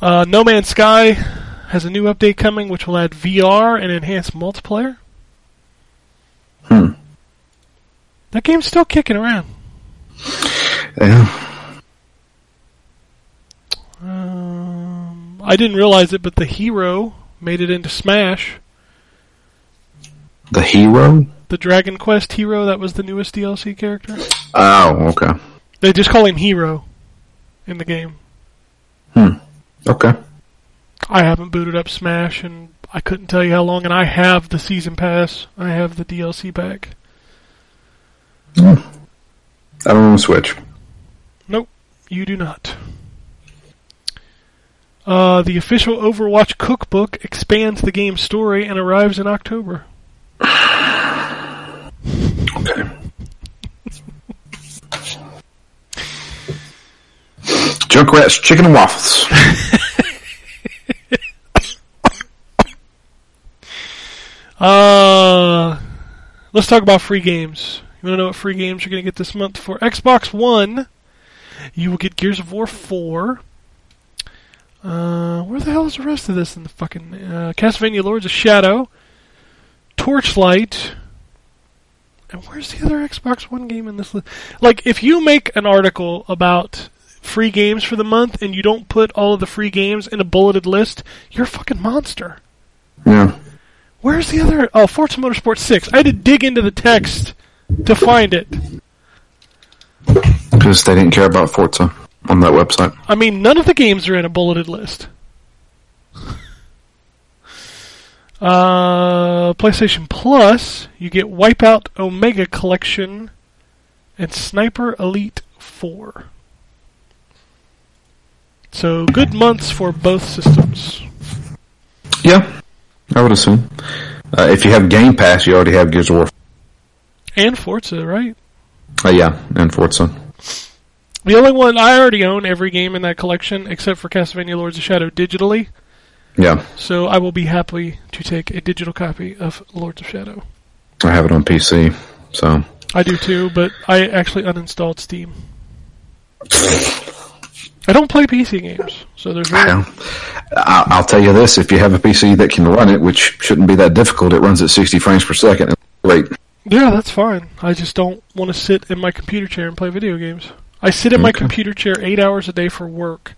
Uh, no Man's Sky has a new update coming, which will add VR and enhanced multiplayer. Hmm. That game's still kicking around. Yeah. Um, I didn't realize it, but the hero made it into Smash. The hero? The Dragon Quest hero that was the newest DLC character. Oh, okay. They just call him Hero in the game. Okay. I haven't booted up Smash, and I couldn't tell you how long. And I have the season pass. I have the DLC pack. I don't want to switch. Nope, you do not. Uh, the official Overwatch cookbook expands the game's story and arrives in October. Okay. Junkrat's chicken and waffles. Uh, let's talk about free games. You want to know what free games you're going to get this month for Xbox One? You will get Gears of War 4. Uh, where the hell is the rest of this in the fucking uh, Castlevania Lords of Shadow, Torchlight, and where's the other Xbox One game in this list? Like, if you make an article about free games for the month and you don't put all of the free games in a bulleted list, you're a fucking monster. Yeah. Where's the other? Oh, Forza Motorsport 6. I had to dig into the text to find it. Because they didn't care about Forza on that website. I mean, none of the games are in a bulleted list. Uh, PlayStation Plus, you get Wipeout Omega Collection and Sniper Elite 4. So, good months for both systems. Yeah. I would assume. Uh, if you have Game Pass, you already have Gears of War. And Forza, right? Uh, yeah, and Forza. The only one I already own every game in that collection except for Castlevania Lords of Shadow digitally. Yeah. So I will be happy to take a digital copy of Lords of Shadow. I have it on PC. So. I do too, but I actually uninstalled Steam. I don't play PC games, so there's really, Well, I'll, tell you this: if you have a PC that can run it, which shouldn't be that difficult, it runs at 60 frames per second. Great. yeah, that's fine. I just don't want to sit in my computer chair and play video games. I sit in my computer chair eight hours a day for work,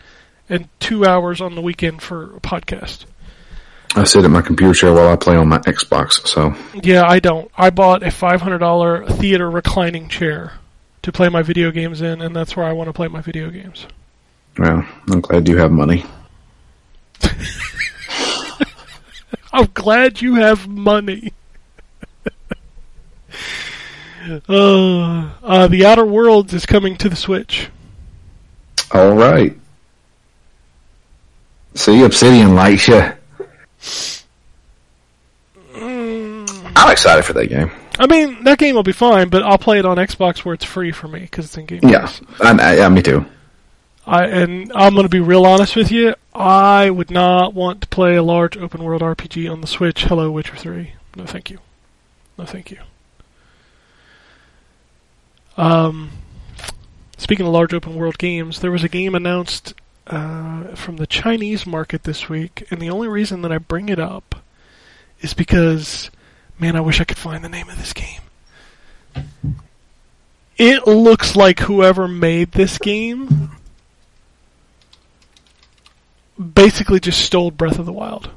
and two hours on the weekend for a podcast. I sit at my computer chair while I play on my Xbox. So Yeah, I don't. I bought a five hundred dollar theater reclining chair to play my video games in, and that's where I want to play my video games. Well, I'm glad you have money. I'm glad you have money. uh, uh, the Outer Worlds is coming to the Switch. All right. See, Obsidian likes you. I'm excited for that game. I mean, that game will be fine, but I'll play it on Xbox where it's free for me because it's in Game Yeah, I, I, yeah, me too. I, and I'm going to be real honest with you. I would not want to play a large open world RPG on the Switch. Hello, Witcher 3. No, thank you. No, thank you. Um, speaking of large open world games, there was a game announced uh, from the Chinese market this week, and the only reason that I bring it up is because, man, I wish I could find the name of this game. It looks like whoever made this game basically just stole Breath of the Wild.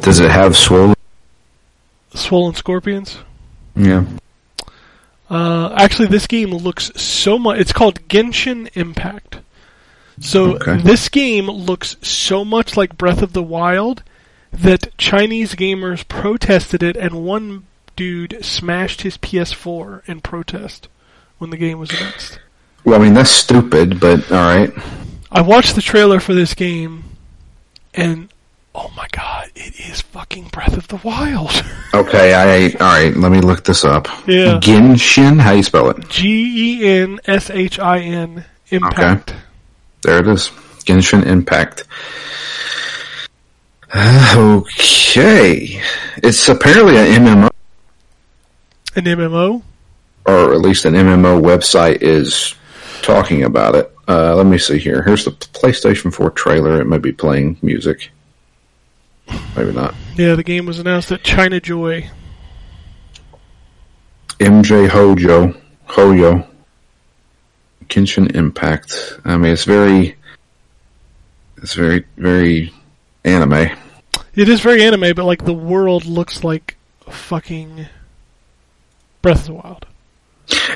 Does it have swollen? Swollen Scorpions. Yeah. Uh, actually, this game looks so much. It's called Genshin Impact. So Okay. this game looks so much like Breath of the Wild that Chinese gamers protested it, and one dude smashed his PS4 in protest when the game was announced. Well, I mean that's stupid, but all right. I watched the trailer for this game, and Oh my god, it is fucking Breath of the Wild. Okay, I all right. Let me look this up. Yeah. Genshin. How you spell it? G E N S H I N Impact. There it is. Genshin Impact. Uh, Okay, it's apparently an MMO, An MMO. Or at least an MMO website is talking about it. Uh, let me see here. Here's the PlayStation 4 trailer. It may be playing music. Maybe not. Yeah, the game was announced at China Joy. MJ Hojo, Hoyo, Genshin Impact. I mean, it's very, it's very, very anime. It is very anime, but like the world looks like fucking Breath of the Wild.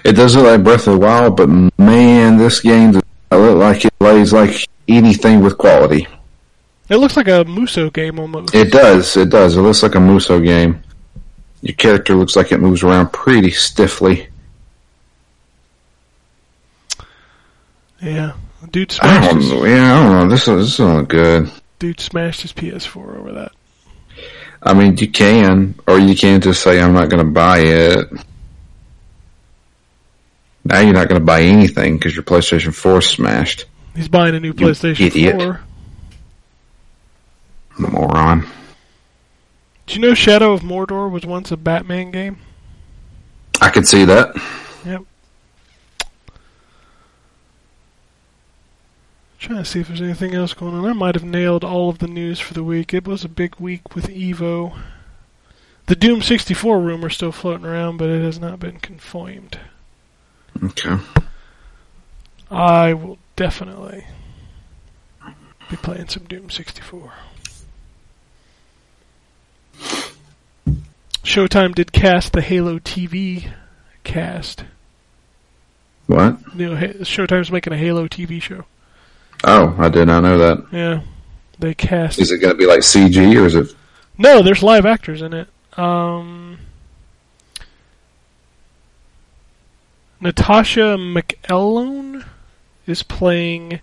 It does look like Breath of the Wild, but man, this game does not look like it plays like anything with quality. It looks like a Musou game almost. It does, it does. It looks like a Musou game. Your character looks like it moves around pretty stiffly. yeah, dude I smashed don't his. Yeah, I don't know. This is, this is good. dude smashed his PS4 over that. I mean, you can, or you can just say, I'm not going to buy it. Now you're not going to buy anything because your PlayStation 4 is smashed. He's buying a new PlayStation idiot. 4. Moron. Did you know Shadow of Mordor was once a Batman game? I could see that. Yep. Trying to see if there's anything else going on. I might have nailed all of the news for the week. It was a big week with Evo. The Doom 64 rumor still floating around, but it has not been confirmed. Okay. I will definitely be playing some Doom 64. Showtime did cast the Halo TV cast. What? You know, Showtime's making a Halo TV show. Oh, I did not know that. Yeah, they cast. Is it going to be like CG or is it? No, there's live actors in it. Um, Natascha McElhone is playing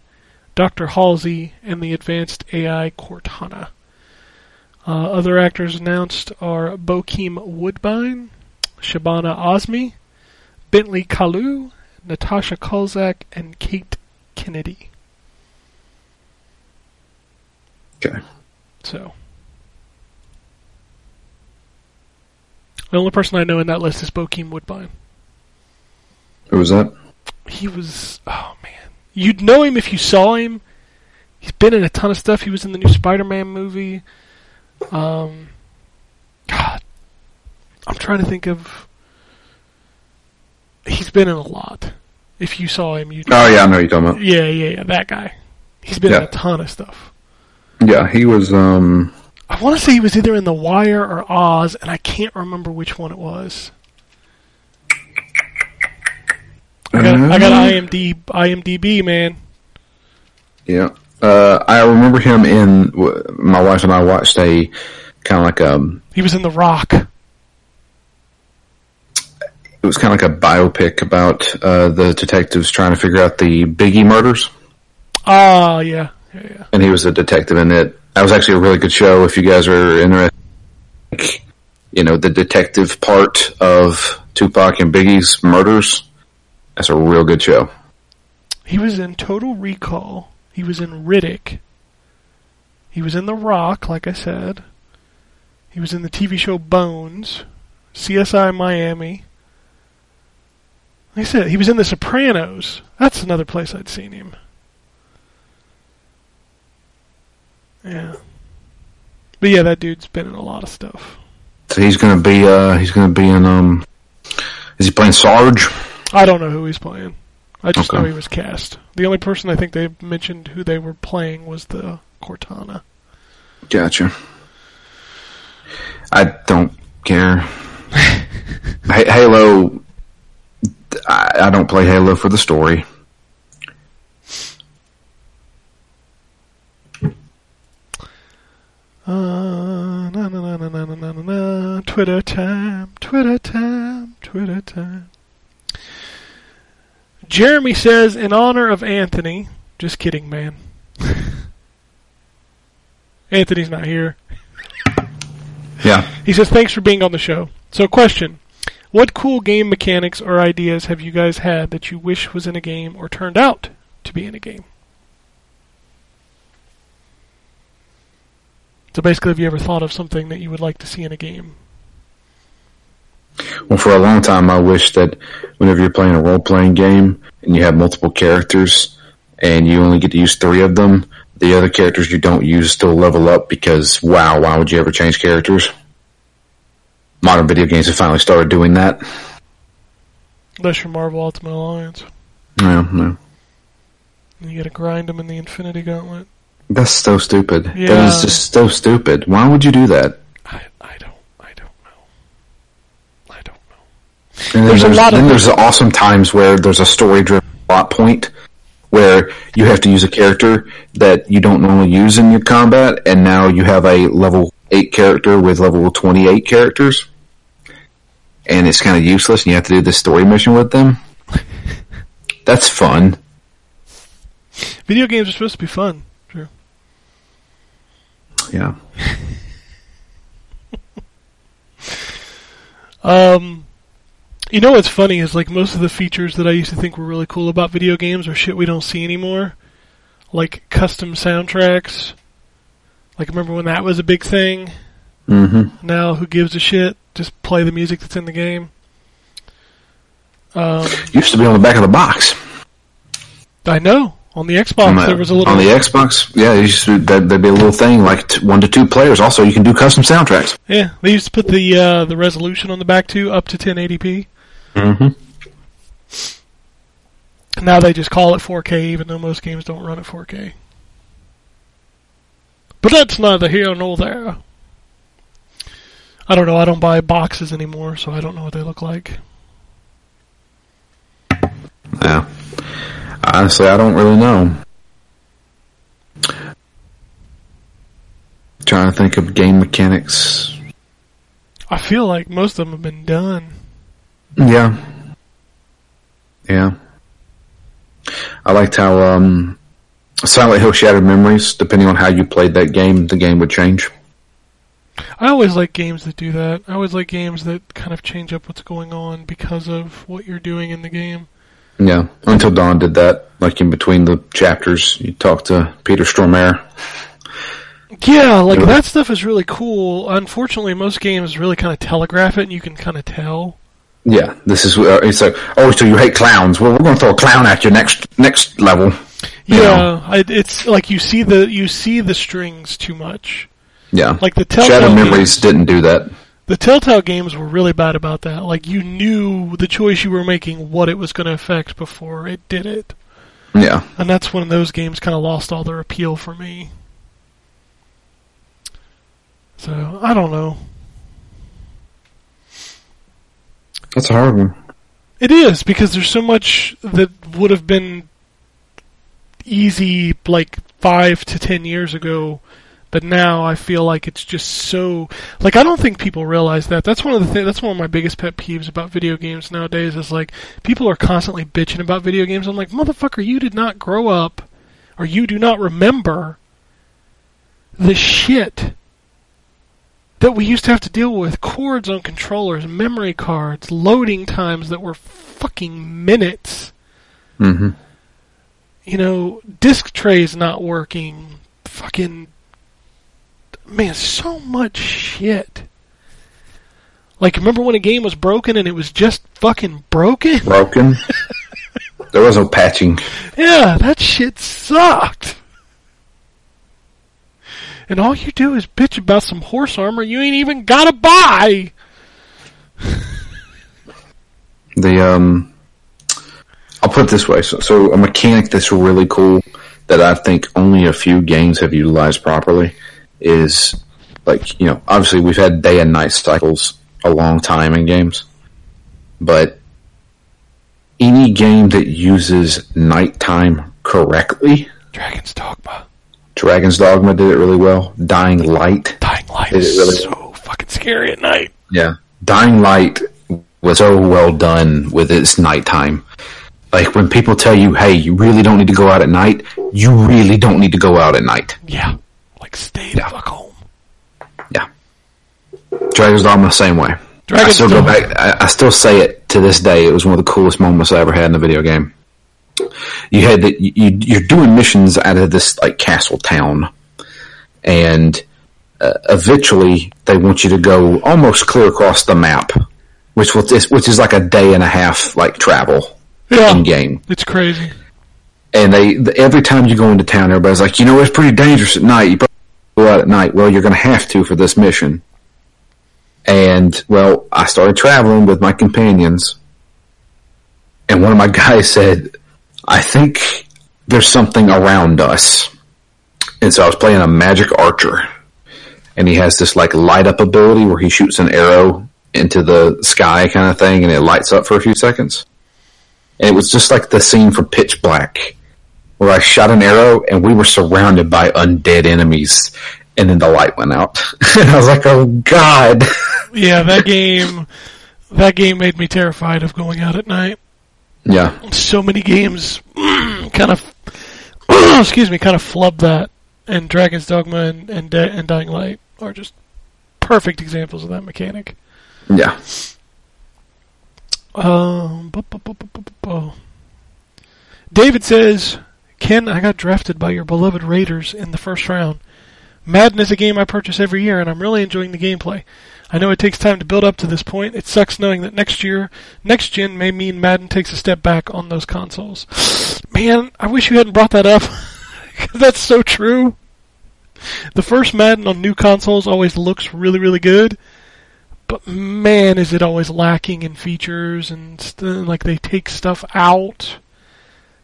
Dr. Halsey and the advanced AI Cortana. Uh, other actors announced are Bokeem Woodbine, Shabana Azmi, Bentley Kalu, Natasha Culzac, and Kate Kennedy. Okay. So. The only person I know in that list is Bokeem Woodbine. Who was that? He was oh man. You'd know him if you saw him. He's been in a ton of stuff. He was in the new Spider Man movie. Um God. I'm trying to think of He's been in a lot. If you saw him you'd Oh yeah, I know you're talking about. Yeah, yeah, yeah, that guy. He's been in a ton of stuff. Yeah, he was. um I want to say he was either in The Wire or Oz, and I can't remember which one it was. I got, I got uh, IMD, IMDb, man. Yeah. Uh, I remember him in. My wife and I watched a kind of like a. He was in The Rock. It was kind of like a biopic about uh, the detectives trying to figure out the Biggie murders, Ah, yeah, yeah, yeah. and he was a detective in it. That was actually a really good show. If you guys are interested, you know, the detective part of Tupac and Biggie's murders. That's a real good show. He was in Total Recall. He was in Riddick. He was in The Rock, like I said. He was in the TV show Bones, CSI Miami. Like I said, he was in The Sopranos. That's another place I'd seen him. Yeah. But yeah, that dude's been in a lot of stuff. So he's gonna be. Uh, he's gonna be in. Um, is he playing Sarge? I don't know who he's playing. I just Okay. know he was cast. The only person I think they mentioned who they were playing was the Cortana. Gotcha. I don't care. Halo. I, I don't play Halo for the story. Uh, na, na, na, na, na, na, na. Twitter time, Twitter time, Twitter time. Jeremy says, in honor of Anthony, just kidding, man. Anthony's not here. Yeah. He says, thanks for being on the show. So, question. What cool game mechanics or ideas have you guys had that you wish was in a game or turned out to be in a game? So basically, have you ever thought of something that you would like to see in a game? Well, for a long time, I wish that whenever you're playing a role playing game and you have multiple characters and you only get to use three of them, the other characters you don't use still level up because wow, why would you ever change characters? Modern video games have finally started doing that. Unless you're Marvel Ultimate Alliance. No, no. You gotta grind them in the Infinity Gauntlet. That's so stupid. That Yeah. is just so stupid. Why would you do that? I, I I don't know. I don't know. And then There's there's, a lot of then there's awesome times where there's a story driven plot point where you have to use a character that you don't normally use in your combat, and now you have a level eight character with level twenty eight characters, and it's kind of useless, and you have to do this story mission with them. That's fun. Video games are supposed to be fun. Sure. Yeah. Um, you know what's funny is like most of the features that I used to think were really cool about video games are shit we don't see anymore. Like custom soundtracks. Like remember when that was a big thing? Mm-hmm. Now who gives a shit? Just play the music that's in the game. Um, Used to be on the back of the box. I know on the Xbox on the, there was a little on the Xbox. Yeah, it used to, that, there'd be a little thing like t- one to two players. Also, you can do custom soundtracks. yeah they used to put the uh, the resolution on the back too up to 1080p. Mm-hmm. Now they just call it 4K, even though most games don't run at 4K. But that's neither here nor there. I don't know. I don't buy boxes anymore, so I don't know what they look like. Yeah. Honestly, I don't really know. Trying to think of game mechanics. I feel like most of them have been done. Yeah. Yeah. I liked how um, Silent Hill Shattered Memories, depending on how you played that game, the game would change. I always like games that do that. I always like games that kind of change up what's going on because of what you're doing in the game. Yeah. Until Dawn did that. Like in between the chapters, you talk to Peter Stormare. Yeah, like that stuff is really cool. Unfortunately, most games really kind of telegraph it, and you can kind of tell. Yeah, this is. Uh, it's like, oh, so you hate clowns? Well, we're going to throw a clown at you next next level. Yeah. I, it's like you see the you see the strings too much. Yeah, Like the Shattered Memories games, didn't do that. the Telltale games were really bad about that. Like you knew the choice you were making, what it was going to affect before it did it, Yeah, and that's when those games kind of lost all their appeal for me. So I don't know. That's a hard one. It is because there's so much that would have been easy like five to ten years ago, but now I feel like it's just so like I don't think people realize that. That's one of the th- that's one of my biggest pet peeves about video games nowadays is like people are constantly bitching about video games. I'm like, motherfucker, you did not grow up, or you do not remember the shit that we used to have to deal with cords on controllers, memory cards, loading times that were fucking minutes. hmm You know, disc trays not working. Fucking man, so much shit. Like remember when a game was broken and it was just fucking broken? Broken. there was no patching. Yeah, that shit sucked. And all you do is bitch about some horse armor you ain't even gotta buy. The um, I'll put it this way. So, so a mechanic that's really cool that I think only a few games have utilized properly is like you know obviously we've had day and night cycles a long time in games, but any game that uses nighttime correctly, Dragon's Dogma. Dragon's Dogma did it really well. Dying Light, Dying Light Did it is really- so fucking scary at night. yeah, Dying Light was so well done with its nighttime. Like when people tell you, "Hey, you really don't need to go out at night," you really don't need to go out at night. Yeah. Like, stay the Yeah. fuck home. Yeah. Dragon's Dogma the same way. I Dragon's still go back. I, I still say it to this day. It was one of the coolest moments I ever had in a video game. You had that you, you you're doing missions out of this like castle town, and uh, eventually they want you to go almost clear across the map, which will which is like a day and a half like travel Yeah. in game. It's crazy. And they every time you go into town, everybody's like, you know, it's pretty dangerous at night. You probably go out at night. Well, you're going to have to for this mission. And well, I started traveling with my companions, and one of my guys said, "I think there's something around us." And so I was playing a magic archer, and he has this like light up ability where he shoots an arrow into the sky kind of thing, and it lights up for a few seconds. And it was just like the scene from Pitch Black, where I shot an arrow and we were surrounded by undead enemies, and then the light went out, and I was like, "Oh God!" Yeah, that game, that game made me terrified of going out at night. Yeah, So many games kind of, excuse me, kind of flub that. And Dragon's Dogma and and, Di- and Dying Light are just perfect examples of that mechanic. yeah. Um, bu- bu- bu- David says, Ken, I got drafted by your beloved Raiders in the first round. Madden is a game I purchase every year, and I'm really enjoying the gameplay. I know it takes time to build up to this point. It sucks knowing that next year, next gen may mean Madden takes a step back on those consoles. Man, I wish you hadn't brought that up. that's so true. The first Madden on new consoles always looks really, really good but man, is it always lacking in features and st- like they take stuff out.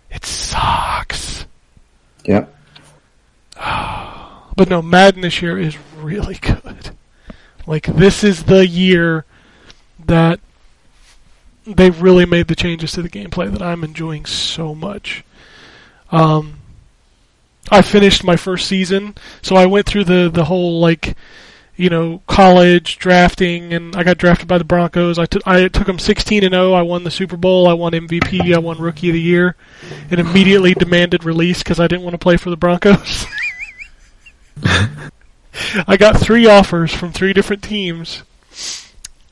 It sucks. Yep. But no, Madden this year is really good. Like this is the year that they really made the changes to the gameplay that I'm enjoying so much. Um, I finished my first season, so I went through the the whole like you know, college drafting, and I got drafted by the Broncos. I took I took them 16 and 0. I won the Super Bowl. I won MVP. I won Rookie of the Year, and immediately demanded release because I didn't want to play for the Broncos. I got three offers from three different teams.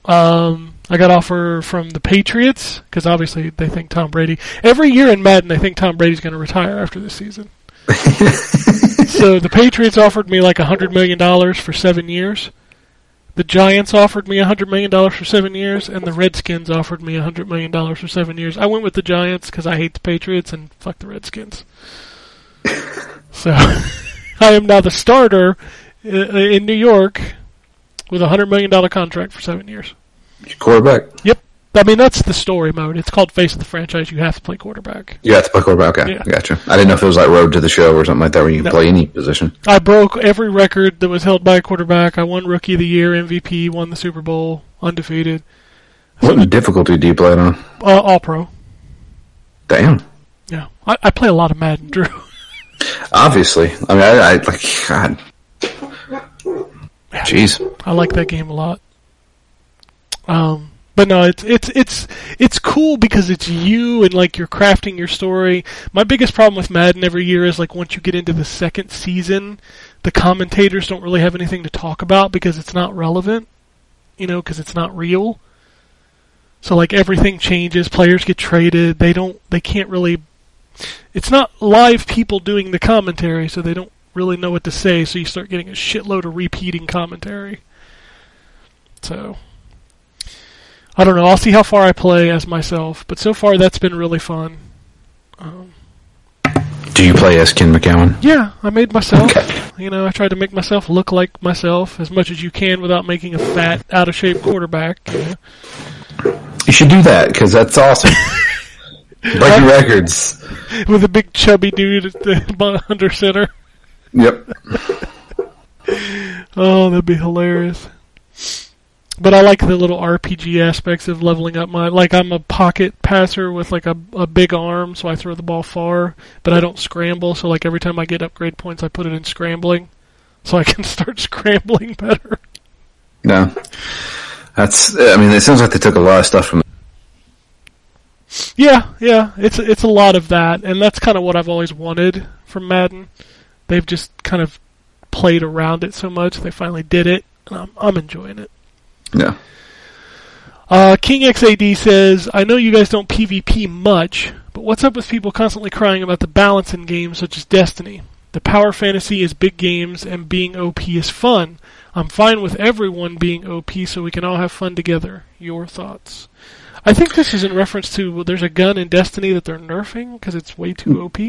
Um, I got offer from the Patriots because obviously they think Tom Brady. Every year in Madden, they think Tom Brady's going to retire after this season. so the Patriots offered me like a hundred million dollars for seven years. The Giants offered me a hundred million dollars for seven years, and the Redskins offered me a hundred million dollars for seven years. I went with the Giants because I hate the Patriots and fuck the Redskins. so I am now the starter in New York with a hundred million dollar contract for seven years. Quarterback. Yep. I mean that's the story mode. It's called Face of the Franchise. You have to play quarterback. You have to play quarterback. Okay, Yeah. gotcha. I didn't know if it was like Road to the Show or something like that, where you can No. play any position. I broke every record that was held by a quarterback. I won Rookie of the Year, MVP, won the Super Bowl, undefeated, What difficulty do you play it on? uh, All Pro. Damn. Yeah, I, I play a lot of Madden, Drew. Obviously, I mean, I, I like God. Jeez. I like that game a lot. Um, but no, it's it's it's it's cool because it's you and like you're crafting your story. My biggest problem with Madden every year is like once you get into the second season, the commentators don't really have anything to talk about because it's not relevant, you know, because it's not real. So like everything changes, players get traded. They don't, they can't really. It's not live people doing the commentary, so they don't really know what to say. So you start getting a shitload of repeating commentary. So I don't know. I'll see how far I play as myself, but so far that's been really fun. Um, Do you play as Ken McCowan? yeah, I made myself. Okay. You know, I tried to make myself look like myself as much as you can without making a fat, out of shape quarterback. you know. You should do that because that's awesome. Breaking records. With a big chubby dude at the under center. Yep. Oh, that'd be hilarious. But I like the little RPG aspects of leveling up my like I'm a pocket passer with like a a big arm, so I throw the ball far, but I don't scramble, so like every time I get upgrade points I put it in scrambling. So I can start scrambling better. No. That's. I mean, it sounds like they took a lot of stuff from. Yeah, yeah, it's it's a lot of that, and that's kind of what I've always wanted from Madden. They've just kind of played around it so much. They finally did it, and I'm I'm enjoying it. Yeah. Uh, King XAD says, I know you guys don't PvP much, but what's up with people constantly crying about the balance in games such as Destiny? The power fantasy is big games, and being OP is fun. I'm fine with everyone being OP so we can all have fun together. Your thoughts? I think this is in reference to well, there's a gun in Destiny that they're nerfing because it's way too OP.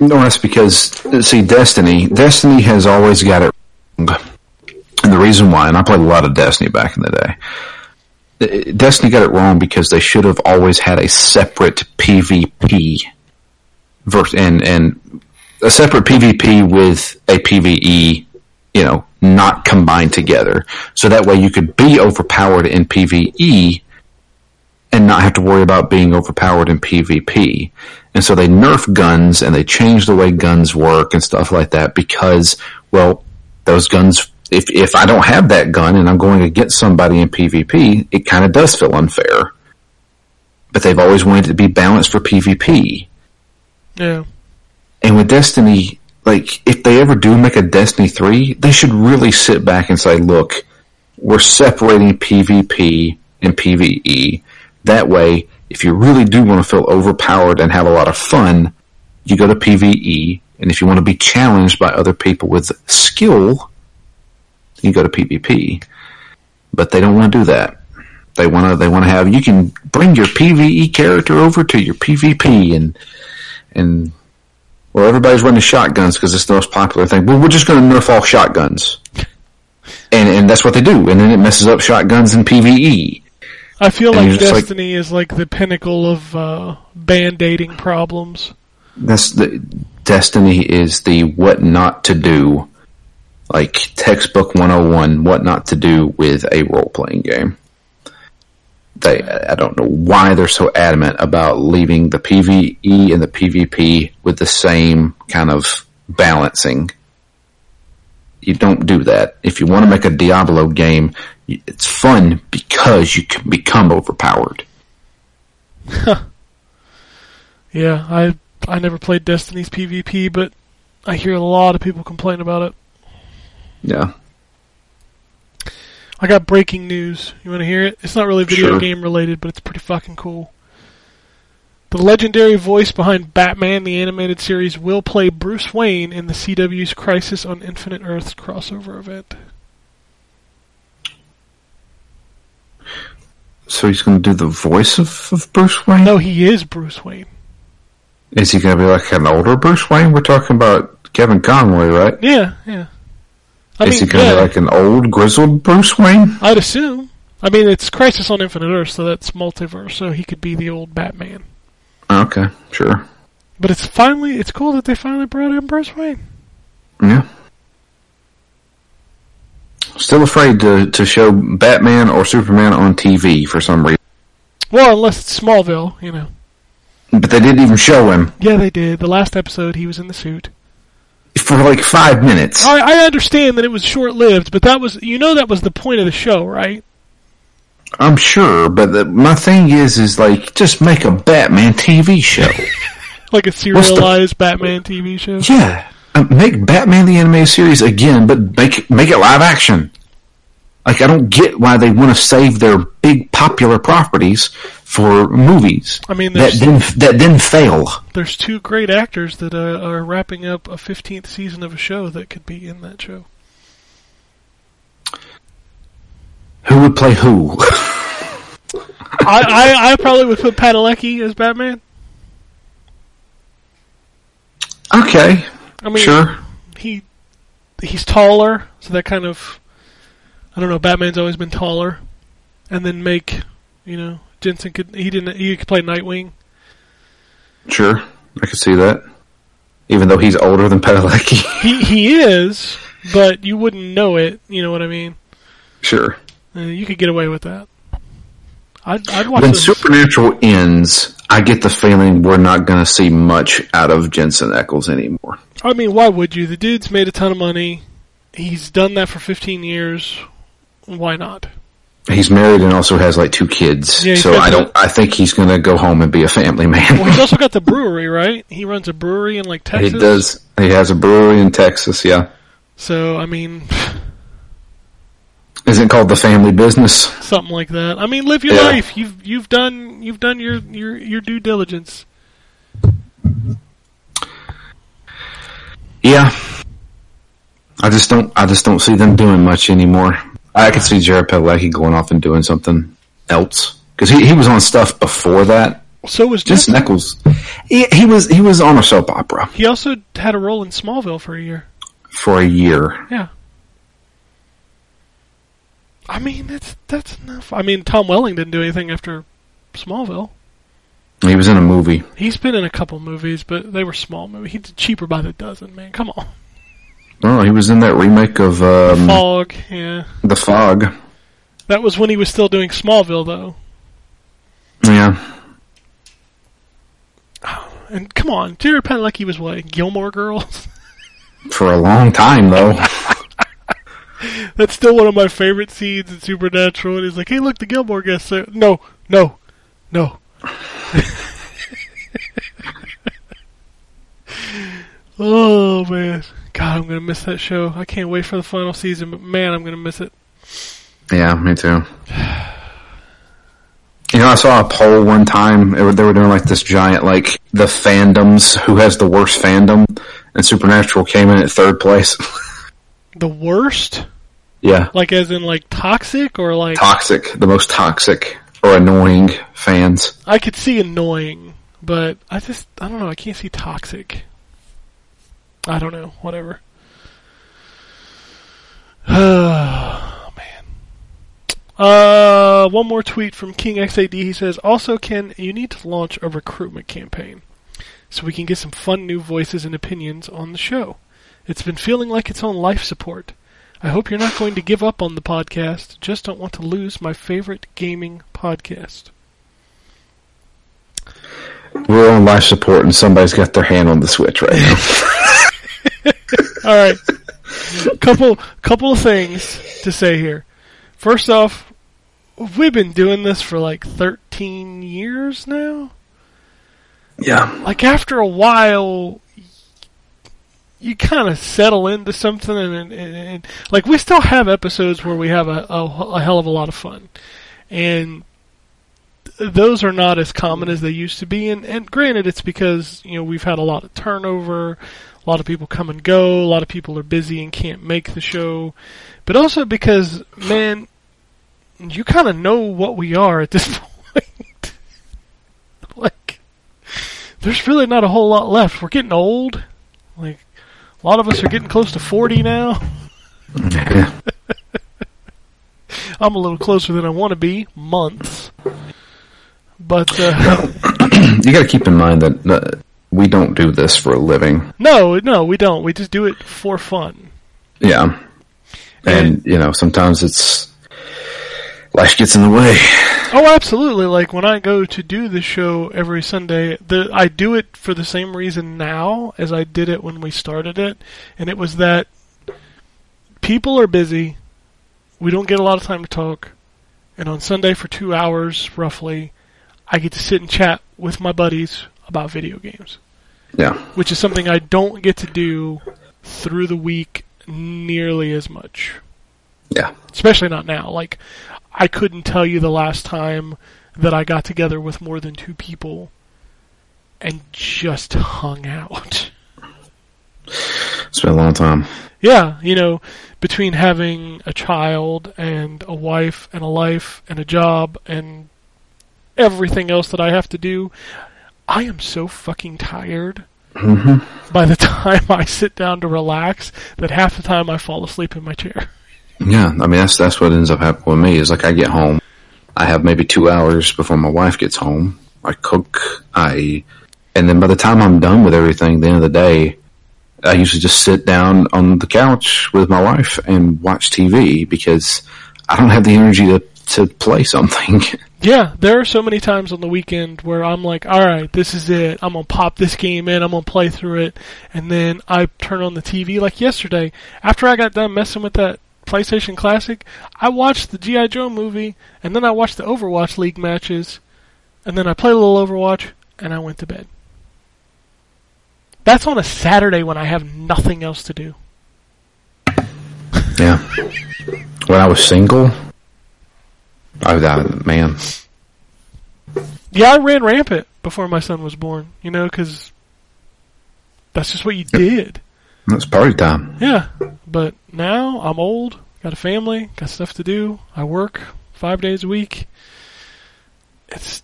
No, that's because see, Destiny. Destiny has always got it wrong, and the reason why, and I played a lot of Destiny back in the day. uh, Destiny got it wrong because they should have always had a separate PvP and and a separate PvP with a PvE, you know, not combined together. So that way you could be overpowered in PvE and not have to worry about being overpowered in PvP. And so they nerf guns and they change the way guns work and stuff like that because, well, those guns, if, if I don't have that gun and I'm going against somebody in PvP, it kind of does feel unfair. But they've always wanted it to be balanced for PvP. Yeah. And with Destiny, like, if they ever do make a Destiny 3, they should really sit back and say, look, we're separating PvP and PvE. That way, if you really do want to feel overpowered and have a lot of fun, you go to PvE. And if you want to be challenged by other people with skill, you go to PvP. But they don't want to do that. They want to, they want to have, you can bring your PvE character over to your PvP and, and well, everybody's running shotguns because it's the most popular thing. Well, we're just going to nerf all shotguns, and and that's what they do, and then it messes up shotguns in PVE. I feel And like you're like- Destiny is like the pinnacle of uh, band-aiding problems. That's the Destiny is the what not to do, like textbook 101, what not to do with a role playing game. They, I don't know why they're so adamant about leaving the PVE and the PvP with the same kind of balancing. You don't do that. If you want to make a Diablo game, it's fun because you can become overpowered. Yeah, I I never played Destiny's PvP, but I hear a lot of people complain about it. Yeah. I got breaking news. You want to hear it? It's not really video Sure. game related, but it's pretty fucking cool. The legendary voice behind Batman the animated series will play Bruce Wayne in the CW's Crisis on Infinite Earths crossover event. So he's going to do the voice of, of Bruce Wayne? No, he is Bruce Wayne. Is he going to be like an older Bruce Wayne? We're talking about Kevin Conroy, right? Yeah, yeah. I Is mean, he going to yeah, be like an old grizzled Bruce Wayne? I'd assume. I mean, it's Crisis on Infinite Earths, so that's multiverse, so he could be the old Batman. Okay, sure. But it's finally, it's cool that they finally brought in Bruce Wayne. Yeah. Still afraid to, to show Batman or Superman on TV for some reason. Well, unless it's Smallville, you know. But they didn't even show him Yeah, they did. The last episode, he was in the suit. for like five minutes. I, I understand that it was short lived, but that was, you know, that was the point of the show, right? I'm sure, but the, my thing is, is like, just make a Batman TV show. Like a What's the- serialized Batman TV show. Yeah, uh, make Batman the animated series again, but make make it live action. Like I don't get why they want to save their big popular properties for movies I mean, that then that then fail. there's two great actors that uh, are wrapping up a 15th season of a show that could be in that show. Who would play who? I, I, I probably would put Padalecki as Batman. okay, I mean, sure. he he's taller, so that kind of I don't know. Batman's always been taller, and then make you know Jensen could he didn't he could play Nightwing. Sure, I could see that. Even though he's older than Padalecki. He he is, but you wouldn't know it. You know what I mean? sure. Uh, you could get away with that. I'd, I'd watch When. Supernatural ends, I get the feeling we're not going to see much out of Jensen Ackles anymore. I mean, why would you? The dude's made a ton of money. He's done that for 15 years. Why not? He's married and also has like two kids. Yeah, so I don't. I think he's going to go home and be a family man. Well, he's also got the brewery, right? He runs a brewery in like Texas. he does. He has a brewery in Texas. Yeah. So I mean, Isn't it called the family business? something like that. I mean, live your Yeah. life. You've you've done you've done your your your due diligence. Yeah. I just don't. I just don't see them doing much anymore. I could see Jared Padalecki going off and doing something else because he, he was on stuff before that. So was Just Jeff. Nichols. He, he was he was on a soap opera He also had a role in Smallville for a year. for a year. Yeah. I mean, that's that's enough. I mean, Tom Welling didn't do anything after Smallville. He was in a movie. He's been in a couple movies, but they were small movies. He's cheaper by the dozen, man. Come on. Oh, he was in that remake of um, Fog, yeah. The Fog. That was when he was still doing Smallville, though. Yeah, And come on, Jared Padalecki was what? Gilmore Girls? for a long time though. That's still one of my favorite scenes in Supernatural. And he's like, "Hey, look, the Gilmore guests." Are... No, no, no. oh man, God, I'm gonna miss that show. I can't wait for the final season, but man, I'm gonna miss it. yeah, me too. You know, I saw a poll one time. They were doing like this giant, like the fandoms, who has the worst fandom, and Supernatural came in at third place. The worst, yeah, like as in like toxic, or like toxic, the most toxic or annoying fans. I could see annoying, but I just I don't know. I can't see toxic. I don't know. Whatever. Oh man. Uh, one more tweet from King XAD. He says, "Also, Ken, you need to launch a recruitment campaign so we can get some fun new voices and opinions on the show. It's been feeling like its own life support." I hope you're not going to give up on the podcast. Just don't want to lose my favorite gaming podcast. We're on life support, and somebody's got their hand on the switch right now. All right. couple couple of things to say here. First off, we've been doing this for like 13 years now. yeah, Like after a while you kind of settle into something and, and, and, like we still have episodes where we have a, a, a hell of a lot of fun. And those are not as common as they used to be and, and granted it's because, you know, we've had a lot of turnover, a lot of people come and go, a lot of people are busy and can't make the show. But also because man, you kind of know what we are at this point. like there's really not a whole lot left. We're getting old. Like a lot of us are getting close to 40 now. yeah. I'm a little closer than I want to be, months. But uh, You got to keep in mind that uh, we don't do this for a living. no, no, we don't. We just do it for fun. Yeah, and you know sometimes it's life gets in the way. Oh, absolutely. Like when I go to do the show every Sunday, the I do it for the same reason now as I did it when we started it, and it was that people are busy. We don't get a lot of time to talk, and on Sunday for 2 hours roughly, I get to sit and chat with my buddies about video games, Yeah, which is something I don't get to do through the week nearly as much yeah, especially not now. Like, I couldn't tell you the last time that I got together with more than two people and just hung out. it's been a long time. Yeah, you know, between having a child and a wife and a life and a job and everything else that I have to do, I am so fucking tired. Mm-hmm. By the time I sit down to relax, that half the time I fall asleep in my chair. Yeah, I mean that's that's what ends up happening with me. Is like I get home, I have maybe two hours before my wife gets home. I cook, I, and then by the time I'm done with everything, the end of the day, I usually just sit down on the couch with my wife and watch TV because I don't have the energy to to play something. Yeah, there are so many times on the weekend where I'm like, all right, this is it. I'm going to pop this game in. I'm going to play through it. And then I turn on the TV. Like yesterday, after I got done messing with that PlayStation Classic, I watched the G.I. Joe movie, and then I watched the Overwatch League matches, and then I played a little Overwatch, and I went to bed. That's on a Saturday when I have nothing else to do. Yeah. When I was single, I was out, man. Yeah, I ran rampant before my son was born. You know, because that's just what you did. It's party time. Yeah, but now I'm old, got a family, got stuff to do. I work five days a week. It's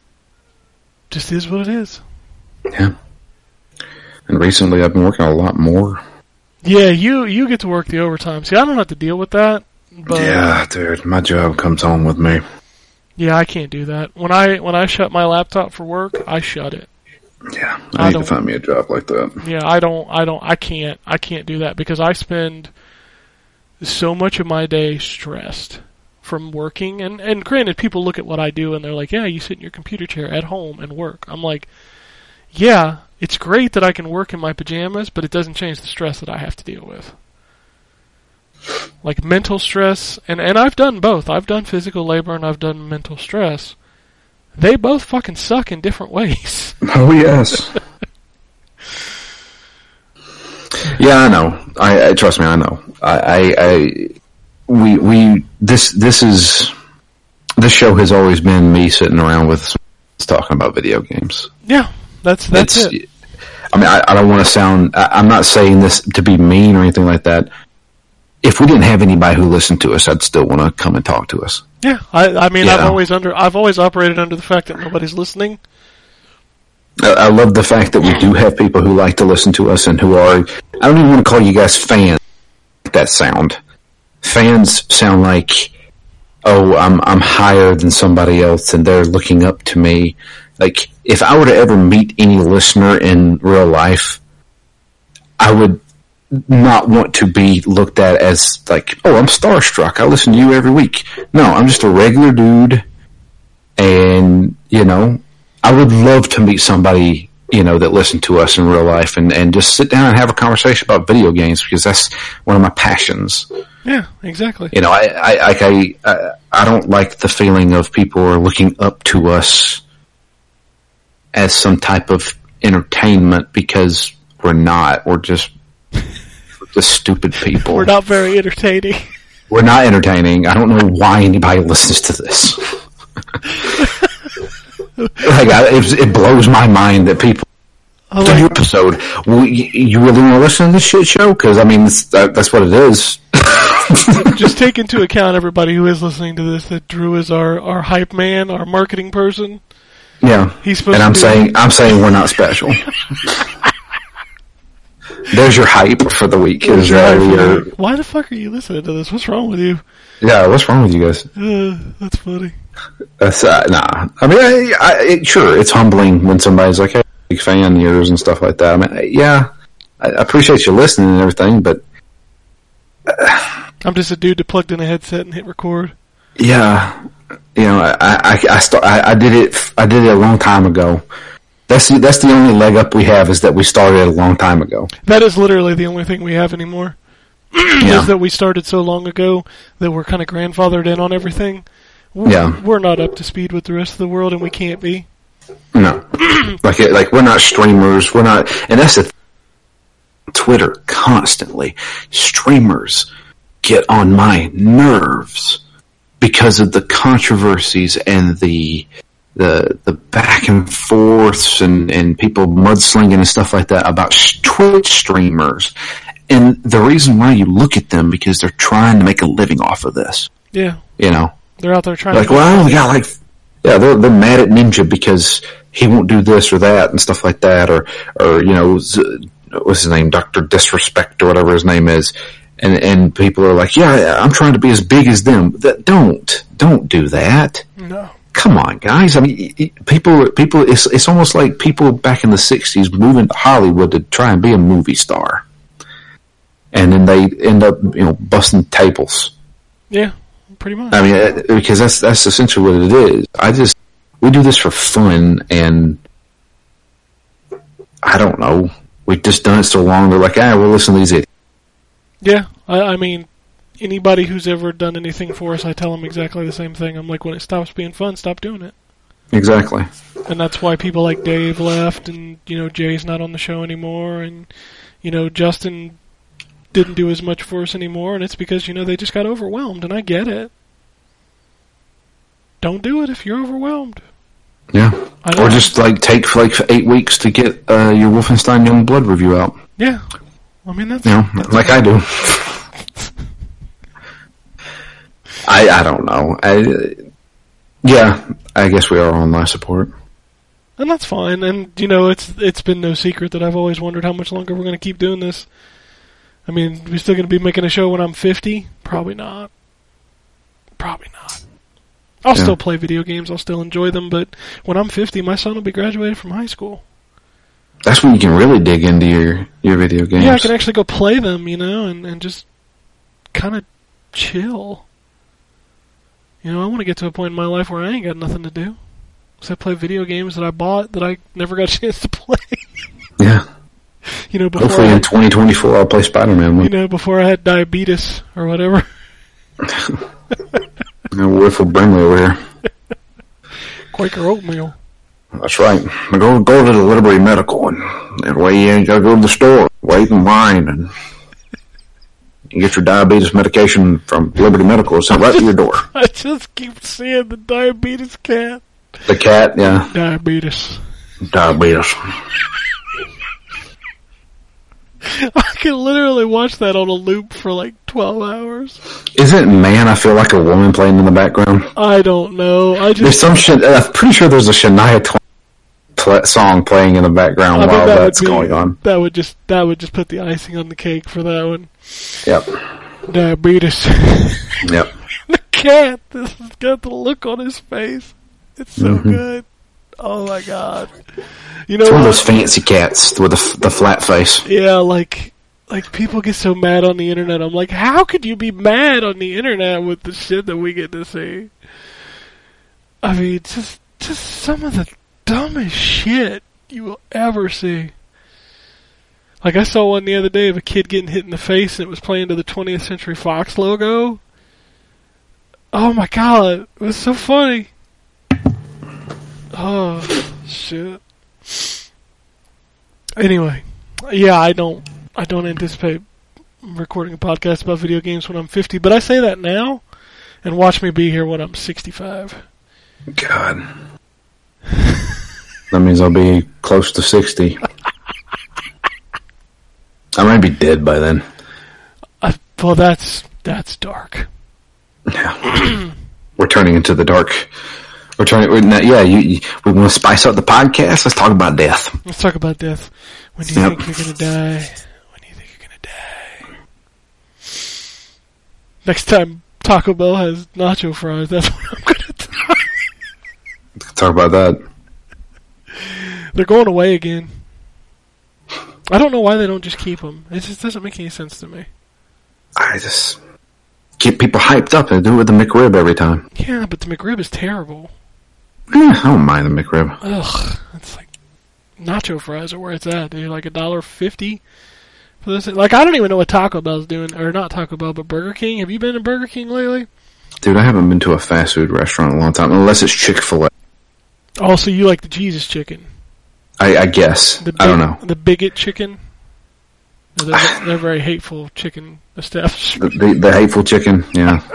just is what it is. Yeah. And recently, I've been working a lot more. Yeah, you you get to work the overtime. See, I don't have to deal with that. But yeah, dude, my job comes home with me. yeah, I can't do that. When I when I shut my laptop for work, I shut it. Yeah, I I need to find me a job like that. Yeah, I don't I don't I can't I can't do that because I spend so much of my day stressed from working and and granted people look at what I do and they're like, "Yeah, you sit in your computer chair at home and work." I'm like, "Yeah, it's great that I can work in my pajamas, but it doesn't change the stress that I have to deal with." Like mental stress and and I've done both. I've done physical labor and I've done mental stress. They both fucking suck in different ways. Oh yes. yeah, I know. I, I trust me. I know. I, I, I, we, we. This, this is. This show has always been me sitting around with talking about video games. yeah, that's that's It's- it. I mean, I, I don't want to sound. I, I'm not saying this to be mean or anything like that. If we didn't have anybody who listened to us, I'd still want to come and talk to us. Yeah, I, I mean, I've always under, I've always operated under the fact that nobody's listening. I, I love the fact that we do have people who like to listen to us and who are. I don't even want to call you guys fans. That sound. Fans sound like, oh, I'm I'm higher than somebody else, and they're looking up to me. Like if I were to ever meet any listener in real life, I would not want to be looked at as like, oh, I'm starstruck. I listen to you every week. No, I'm just a regular dude, and you know, I would love to meet somebody, you know, that listened to us in real life and, and just sit down and have a conversation about video games because that's one of my passions. Yeah, exactly. You know, I, I, like I, I, I don't like the feeling of people are looking up to us as some type of entertainment because we're not. We're just, we're stupid people. We're not very entertaining. We're not entertaining. I don't know why anybody listens to this. like, I, it, it blows my mind that people. I The like, episode. Well, you, you really want to listen to this shit show? Because I mean, that, that's what it is. just take into account everybody who is listening to this that Drew is our, our hype man, our marketing person. Yeah, He's supposed and I'm saying I'm saying we're not special. There's your hype for the week. Is uh, your, Why the fuck are you listening to this? What's wrong with you? yeah, what's wrong with you guys? Uh, that's funny. That's uh, nah. I mean, I, I, it, sure, it's humbling when somebody's like, "Hey, big fan of yours" and stuff like that. I mean, yeah, I appreciate you listening and everything, but I'm just a dude that plugged in a headset and hit record. yeah, you know, I I I, start, I I did it I did it a long time ago. That's the, that's the only leg up we have is that we started a long time ago. That is literally the only thing we have anymore. Yeah, Is that we started so long ago that we're kind of grandfathered in on everything. We're, Yeah. we're not up to speed with the rest of the world, and we can't be. no, like it- like we're not streamers. We're not, and that's the th- Twitter constantly. Streamers get on my nerves because of the controversies and the the the back and forths and and people mudslinging and stuff like that about sh- Twitch streamers. And the reason why you look at them because they're trying to make a living off of this. Yeah, You know, they're out there trying like, to. well, yeah, like, yeah, they're, they're mad at Ninja because he won't do this or that and stuff like that, or, or, you know, what's his name, Dr. Disrespect or whatever his name is. And, and people are like, yeah, I'm trying to be as big as them. That, don't, don't do that. no. Come on, guys. I mean, people, people, it's, it's almost like people back in the 60s moving to Hollywood to try and be a movie star. And then they end up, you know, busting tables. Yeah, pretty much. I mean, uh, because that's that's essentially what it is. I just we do this for fun, and I don't know. We've just done it so long. They're like, ah, we'll listen to these. idiots." Yeah, I, I mean, anybody who's ever done anything for us, I tell them exactly the same thing. I'm like, when it stops being fun, stop doing it. Exactly. And that's why people like Dave left, and you know Jay's not on the show anymore, and you know Justin didn't do as much for us anymore, and it's because you know they just got overwhelmed, and I get it. Don't do it if you're overwhelmed. Yeah. Or just like take like eight weeks to get uh, your Wolfenstein Youngblood review out. yeah. I mean that's You know, like I do. I I don't know. I yeah, I guess we are on life support. and that's fine. And you know, it's it's been no secret that I've always wondered how much longer we're going to keep doing this. I mean, we're still going to be making a show when I'm 50? Probably not. Probably not. I'll Yeah. still play video games. I'll still enjoy them. But when I'm 50, my son will be graduated from high school. That's when you can really dig into your your video games. Yeah, I can actually go play them, you know, and, and just kind of chill. You know, I want to get to a point in my life where I ain't got nothing to do. Except play video games that I bought that I never got a chance to play. yeah. you know, before Hopefully I, in 2024 I'll play Spider-Man. you know, before I had diabetes or whatever. A whiff of Brimley over here. Quaker oatmeal. That's right. I go go to the Liberty Medical, and that way you ain't gotta go to the store, wait in line, and you get your diabetes medication from Liberty Medical sent right to your door. I just keep seeing the diabetes cat. The cat, yeah, Diabetes. diabetes. I can literally watch that on a loop for like 12 hours. Isn't man? I feel like a woman playing in the background. I don't know. I just, There's some shit. I'm pretty sure there's a Shania Twain pl- song playing in the background I while that that's be, going on. That would just that would just put the icing on the cake for that one. Yep, Diabetes. yep. the cat. This has got the look on his face. It's so Mhm. good. Oh my god. You know It's one of those fancy cats with the the flat face. Yeah, like like people get so mad on the internet. I'm like, how could you be mad on the internet with the shit that we get to see? I mean, just just some of the dumbest shit you will ever see. Like I saw one the other day of a kid getting hit in the face and it was playing to the 20th Century Fox logo. Oh my god, it was so funny. Oh shit. Anyway, yeah, I don't I don't anticipate recording a podcast about video games when I'm 50, but I say that now and watch me be here when I'm 65. God. that means I'll be close to 60. I might be dead by then. I, well, that's that's dark. Yeah. we're turning into the dark. We're turning, we're not, yeah, you, you, we want to spice up the podcast. Let's talk about death. Let's talk about death. When do you Yep. think you're gonna die? When do you think you're gonna die? Next time Taco Bell has nacho fries, that's when I'm gonna die. Talk about that. They're going away again. I don't know why they don't just keep them. It just doesn't make any sense to me. I just get people hyped up and do it with the McRib every time. Yeah, but the McRib is terrible. Eh, I don't mind the McRib. Ugh, it's like nacho fries are where it's at, They're Like a dollar fifty for this. Like I don't even know what Taco Bell's doing, or not Taco Bell, but Burger King. Have you been to Burger King lately? Dude, I haven't been to a fast food restaurant in a long time, unless it's Chick fil A. Also, you like the Jesus chicken? I, I guess. The I don't know. the bigot chicken. They're, they're very hateful chicken establishment. The, the, the hateful chicken, yeah.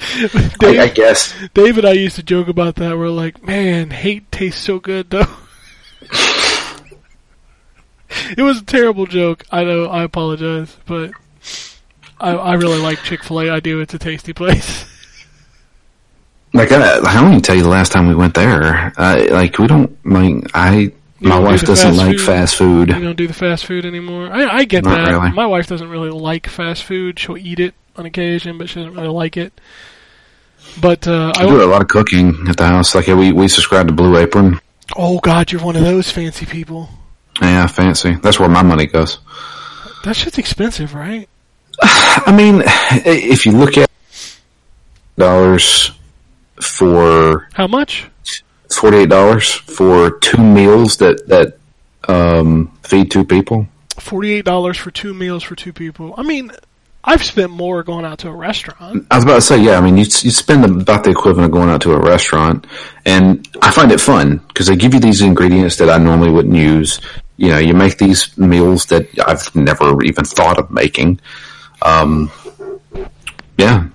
I, Dave, I guess. Dave and I used to joke about that. We're like, man, hate tastes so good though. it was a terrible joke. I know. I apologize, but I, I really like Chick Fil A. I do. It's a tasty place. Like, I, I don't even tell you the last time we went there. Uh, like, we don't, like, I, my don't do wife doesn't fast like food? fast food. You don't do the fast food anymore. I, I get Not that. really. My wife doesn't really like fast food. She'll eat it on occasion, but she doesn't really like it. But uh, I I do a lot of cooking at the house. Like, we, we subscribe to Blue Apron. oh god, you're one of those fancy people. Yeah, fancy. That's where my money goes. That shit's expensive, right? I mean, if you look at dollars for How much? Forty-eight dollars for two meals that that um, feed two people. Forty-eight dollars for two meals for two people. I mean, I've spent more going out to a restaurant. I was about to say, yeah. I mean, you you spend about the equivalent of going out to a restaurant, and I find it fun because they give you these ingredients that I normally wouldn't use. You know, you make these meals that I've never even thought of making. Um, yeah,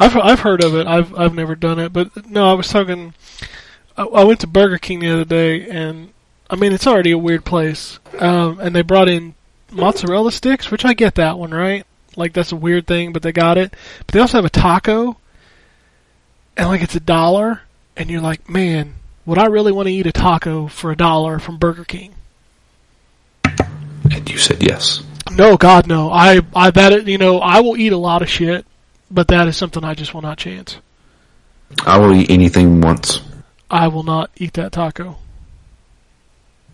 I've I've heard of it. I've I've never done it, but no, I was talking. I, I went to Burger King the other day, and I mean it's already a weird place. Um, and they brought in mozzarella sticks, which I get that one right. Like that's a weird thing, but they got it. But they also have a taco, and like it's a dollar, and you're like, man, would I really want to eat a taco for a dollar from Burger King? and you said yes. No, God, no. I I that you know I will eat a lot of shit, but that is something I just will not chance. I will eat anything once. I will not eat that taco.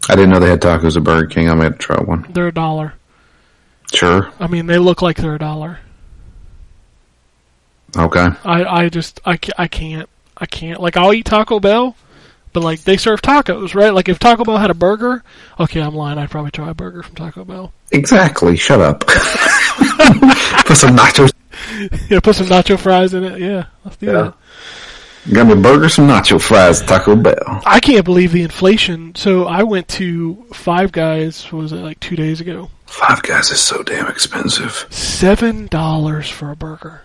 I didn't know they had tacos at Burger King. I might have to try one. They're a dollar. Sure. I mean, they look like they're a dollar. Okay. I, I just, I, I can't. I can't. Like, I'll eat Taco Bell, but, like, they serve tacos, right? Like, if Taco Bell had a burger, okay, I'm lying. I'd probably try a burger from Taco Bell. Exactly. Shut up. Put some nachos. yeah, put some nacho fries in it. Yeah, let's do Yeah. that. Got me a burger, some nacho fries, Taco Bell. I can't believe the inflation. So, I went to Five Guys, what was it, like two days ago? Five Guys is so damn expensive. $7 for a burger.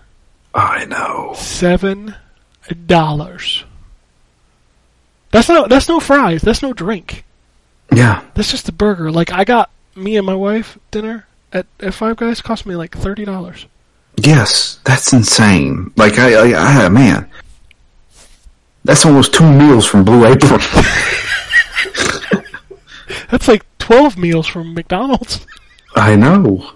I know. Seven dollars. That's not, that's no fries. That's no drink. Yeah. That's just a burger. Like I got me and my wife dinner at, at Five Guys cost me like thirty dollars. Yes. That's insane. Like I, I, I man. That's almost two meals from Blue Apron. That's like twelve meals from McDonald's. I know.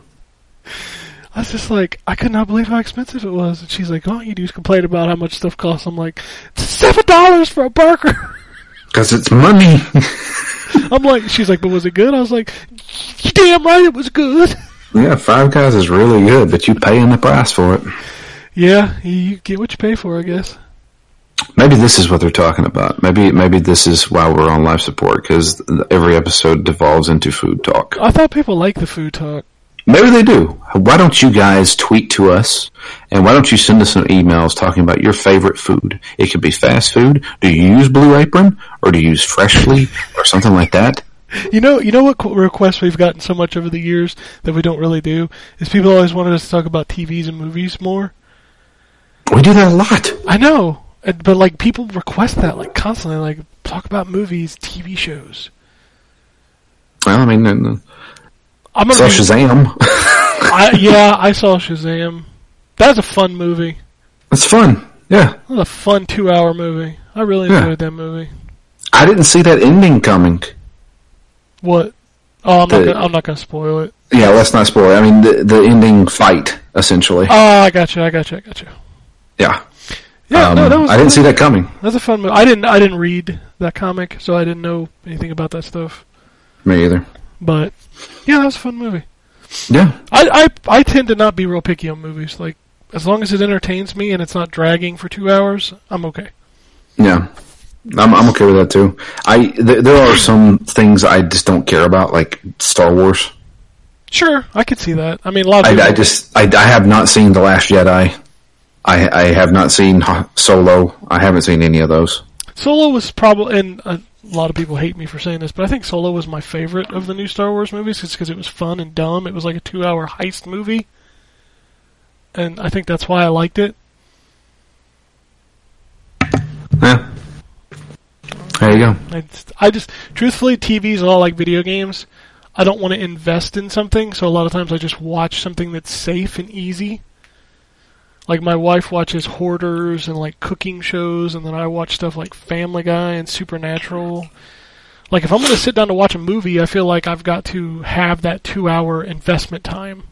I was just like, I could not believe how expensive it was. And she's like, "All you do complain about how much stuff costs." I'm like, seven dollars for a burger. Because it's money. I'm like, she's like, "But was it good?" I was like, damn right, it was good." Yeah, Five Guys is really good, but you paying the price for it. Yeah, you- you get what you pay for, I guess. Maybe this is what they're talking about. Maybe maybe this is why we're on life support because every episode devolves into food talk. I thought people like the food talk. Maybe they do. Why don't you guys tweet to us and why don't you send us some emails talking about your favorite food? It could be fast food. Do you use Blue Apron or do you use Freshly or something like that? You know, you know what qu- requests we've gotten so much over the years that we don't really do is people always wanted us to talk about TVs and movies more. We do that a lot. I know, but like people request that like constantly, like talk about movies, TV shows. Well, I mean, uh, I'm be- Shazam. I, yeah, I saw Shazam. That's a fun movie. It's fun. Yeah. That was a fun two-hour movie. I really Yeah. enjoyed that movie. I didn't see that ending coming. What? Oh, I'm not. Gonna, I'm not gonna spoil it. Yeah, let's not spoil it. I mean, the, the ending fight, essentially. Oh, I got you. I got you. I got you. yeah. Yeah, Um, no, that was. I didn't see that coming. That's a fun movie. I didn't. I didn't read that comic, so I didn't know anything about that stuff. Me either. But yeah, that was a fun movie. Yeah. I, I I tend to not be real picky on movies. Like as long as it entertains me and it's not dragging for two hours, I'm okay. Yeah. I'm, I'm okay with that too. I, th- there are some things I just don't care about, like Star Wars. Sure, I could see that. I mean, a lot of people. I, I just, I, I have not seen The Last Jedi. I, I have not seen Solo. I haven't seen any of those. Solo was probably, and a lot of people hate me for saying this, but I think Solo was my favorite of the new Star Wars movies, just because it was fun and dumb. It was like a two-hour heist movie, and I think that's why I liked it. Yeah. There you go. I just, I just truthfully, TV's all like video games. I don't want to invest in something, so a lot of times I just watch something that's safe and easy. Like my wife watches Hoarders and like cooking shows, and then I watch stuff like Family Guy and Supernatural. Like if I'm going to sit down to watch a movie, I feel like I've got to have that two-hour investment time.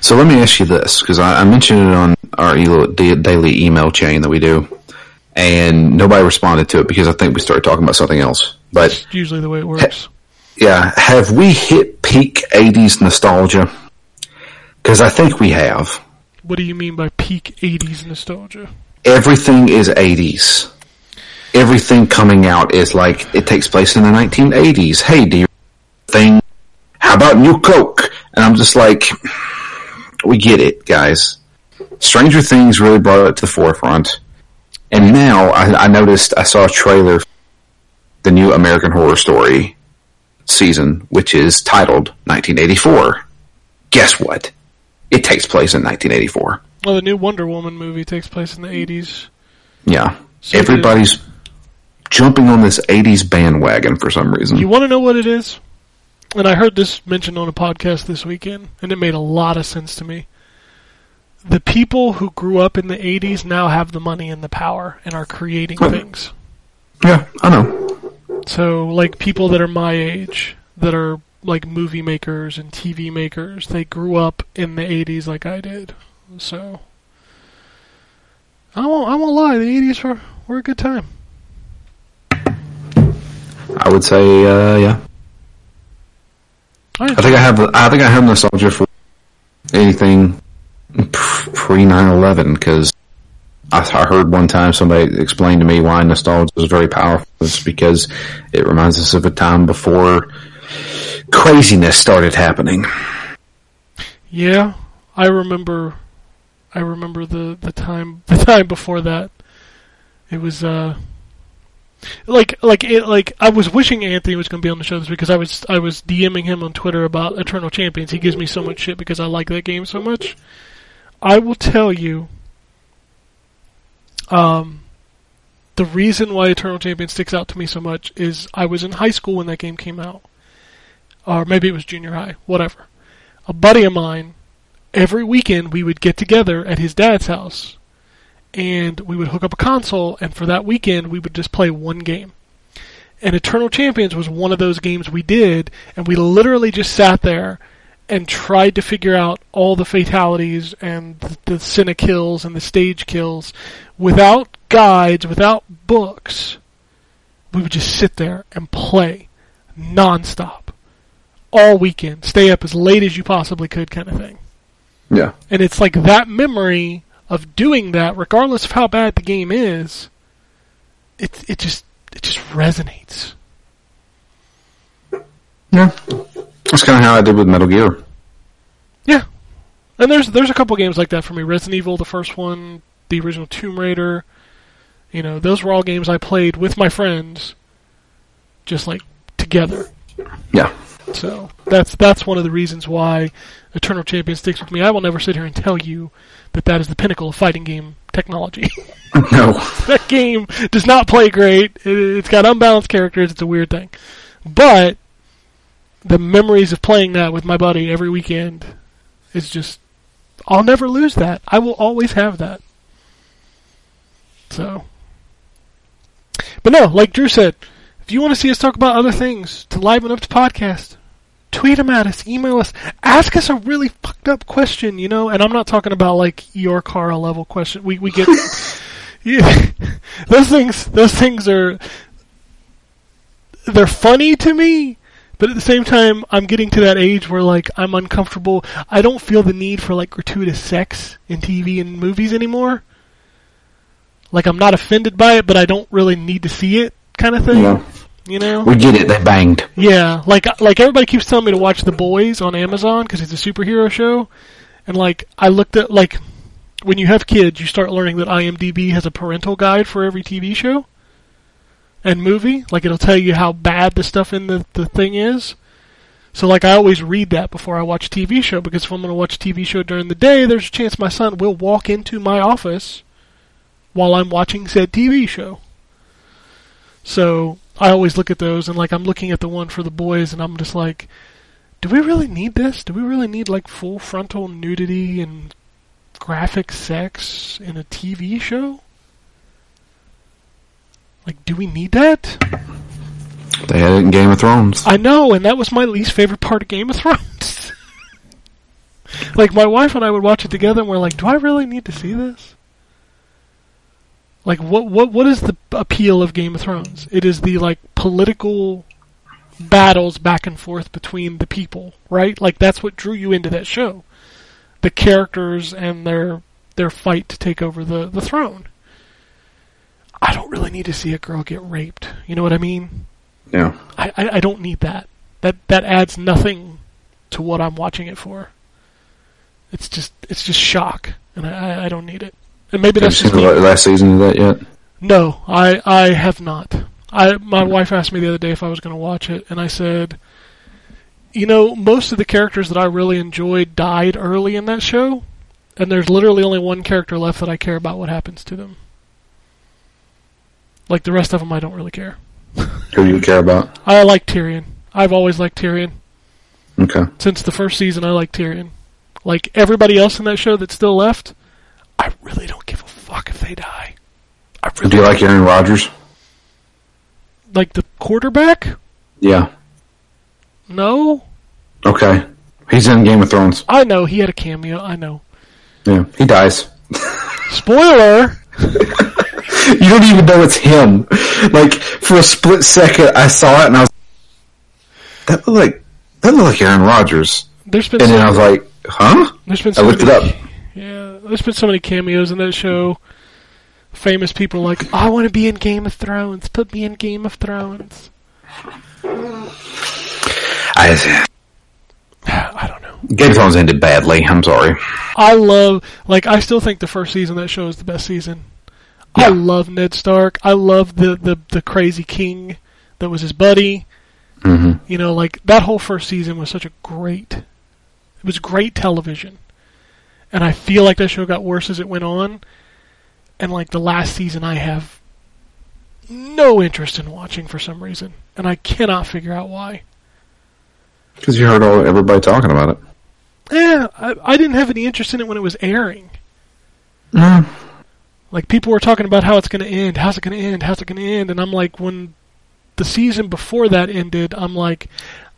So let me ask you this, because I, I mentioned it on our daily email chain that we do, and nobody responded to it because I think we started talking about something else. But It's usually the way it works. yeah, have we hit peak 80s nostalgia? Because I think we have. What do you mean by peak '80s nostalgia? Everything is 80s. Everything coming out is like, it takes place in the 1980s. Hey, do you thing? How about New Coke? And I'm just like, we get it, guys. Stranger Things really brought it to the forefront. And now I, I noticed, I saw a trailer the new American Horror Story season, which is titled 1984. guess what? It takes place in 1984. Well, the new Wonder Woman movie takes place in the 80s. Yeah. So Everybody's jumping on this 80s bandwagon for some reason. You want to know what it is? And I heard this mentioned on a podcast this weekend, and it made a lot of sense to me. The people who grew up in the 80s now have the money and the power and are creating things. yeah, I know. So, like people that are my age, that are like movie makers and TV makers, they grew up in the 80s like I did. So, I won't, I won't lie, the 80s were, were a good time. I would say, uh, yeah. I I think I have, I think I have nostalgia for anything pre 9/11 because I, I heard one time somebody explained to me why nostalgia is very powerful. It's because it reminds us of a time before craziness started happening. Yeah, I remember. I remember the the time the time before that. It was uh, like like it like I was wishing Anthony was going to be on the show this because I was I was DMing him on Twitter about Eternal Champions. He gives me so much shit because I like that game so much. I will tell you. Um, the reason why Eternal Champions sticks out to me so much is I was in high school when that game came out, or maybe it was junior high, whatever a buddy of mine, every weekend we would get together at his dad's house and we would hook up a console and for that weekend we would just play one game. And Eternal Champions was one of those games we did and we literally just sat there and tried to figure out all the fatalities and the, the Cine kills and the stage kills without guides, without books. We would just sit there and play nonstop all weekend, stay up as late as you possibly could, kind of thing. Yeah. And it's like that memory of doing that, regardless of how bad the game is, it it just it just resonates. Yeah. That's kind of how I did with Metal Gear. Yeah, and there's there's a couple games like that for me. Resident Evil, the first one, the original Tomb Raider. You know, those were all games I played with my friends, just like together. Yeah. So that's that's one of the reasons why Eternal Champion sticks with me. I will never sit here and tell you that that is the pinnacle of fighting game technology. No. that game does not play great. It, it's got unbalanced characters. It's a weird thing, but the memories of playing that with my buddy every weekend is just. I'll never lose that. I will always have that. So, but no, like Drew said, if you want to see us talk about other things to liven up the podcast, tweet them at us, email us, ask us a really fucked up question, you know. And I'm not talking about like your Carl level question. We we get yeah, those things. Those things are they're funny to me, but at the same time, I'm getting to that age where like I'm uncomfortable. I don't feel the need for like gratuitous sex in TV and movies anymore. Like I'm not offended by it, but I don't really need to see it, kind of thing. Yeah. You know? We get it. They banged. Yeah, like like everybody keeps telling me to watch The Boys on Amazon because it's a superhero show, and like I looked at like when you have kids, you start learning that IMDb has a parental guide for every TV show and movie. Like it'll tell you how bad the stuff in the the thing is. So like I always read that before I watch TV show because if I'm going to watch TV show during the day, there's a chance my son will walk into my office while I'm watching said TV show. So I always look at those and like I'm looking at the one for the boys and I'm just like, do we really need this? Do we really need like full frontal nudity and graphic sex in a TV show? Like, do we need that? They had it in Game of Thrones. I know, and that was my least favorite part of Game of Thrones. like, my wife and I would watch it together, and we're like, do I really need to see this? Like, what what what is the appeal of Game of Thrones? It is the like political battles back and forth between the people, right? Like that's what drew you into that show. The characters and their their fight to take over the, the throne. I don't really need to see a girl get raped. You know what I mean? Yeah. I, I, I don't need that. That that adds nothing to what I'm watching it for. It's just it's just shock, and I, I- don't need it. And maybe Have you that's seen just the last season of that yet? No, I I have not. I my wife asked me the other day if I was going to watch it, and I said, you know, most of the characters that I really enjoyed died early in that show, and there's literally only one character left that I care about what happens to them. Like the rest of them, I don't really care. Who do you care about? I like Tyrion. I've always liked Tyrion. Okay. Since the first season, I like Tyrion. Like everybody else in that show that's still left, I really don't give a fuck if they die. I really Do you like Aaron Rodgers? like the quarterback. Yeah. No, Okay. He's in Game of Thrones. I know he had a cameo. I know. Yeah. He dies. Spoiler. You don't even know it's him. Like for a split second, I saw it and I was that looked like that looked like Aaron Rodgers. There's been And so, then I was like, huh? there's been I looked it up. Yeah, there's been so many cameos in that show. Famous people like, I want to be in Game of Thrones. Put me in Game of Thrones. I, I don't know. Game of Thrones ended badly. I'm sorry. I love, like, I still think the first season of that show is the best season. I love Ned Stark. I love the, the, the crazy king that was his buddy. hmm You know, like, that whole first season was such a great, it was great television. And I feel like that show got worse as it went on. And, like, the last season I have no interest in watching for some reason. And I cannot figure out why. Because you heard all everybody talking about it. Yeah, I, I didn't have any interest in it when it was airing. Mm. Like people were talking about how it's going to end, how's it going to end, how's it going to end, and I'm like, when the season before that ended, I'm like,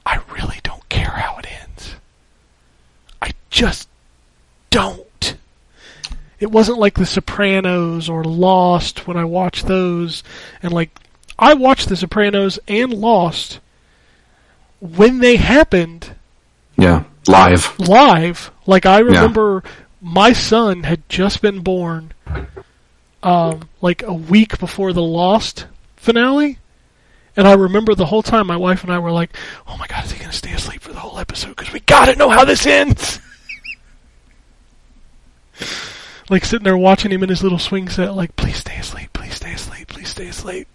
I really don't care how it ends. I just don't. It wasn't like The Sopranos or Lost when I watched those, and like I watched The Sopranos and Lost when they happened Yeah. Live. live. Like I remember my son had just been born um like a week before the Lost finale. And I remember the whole time my wife and I were like, "Oh my god, is he going to stay asleep for the whole episode cuz we got to know how this ends." like sitting there watching him in his little swing set like, "Please stay asleep, please stay asleep, please stay asleep."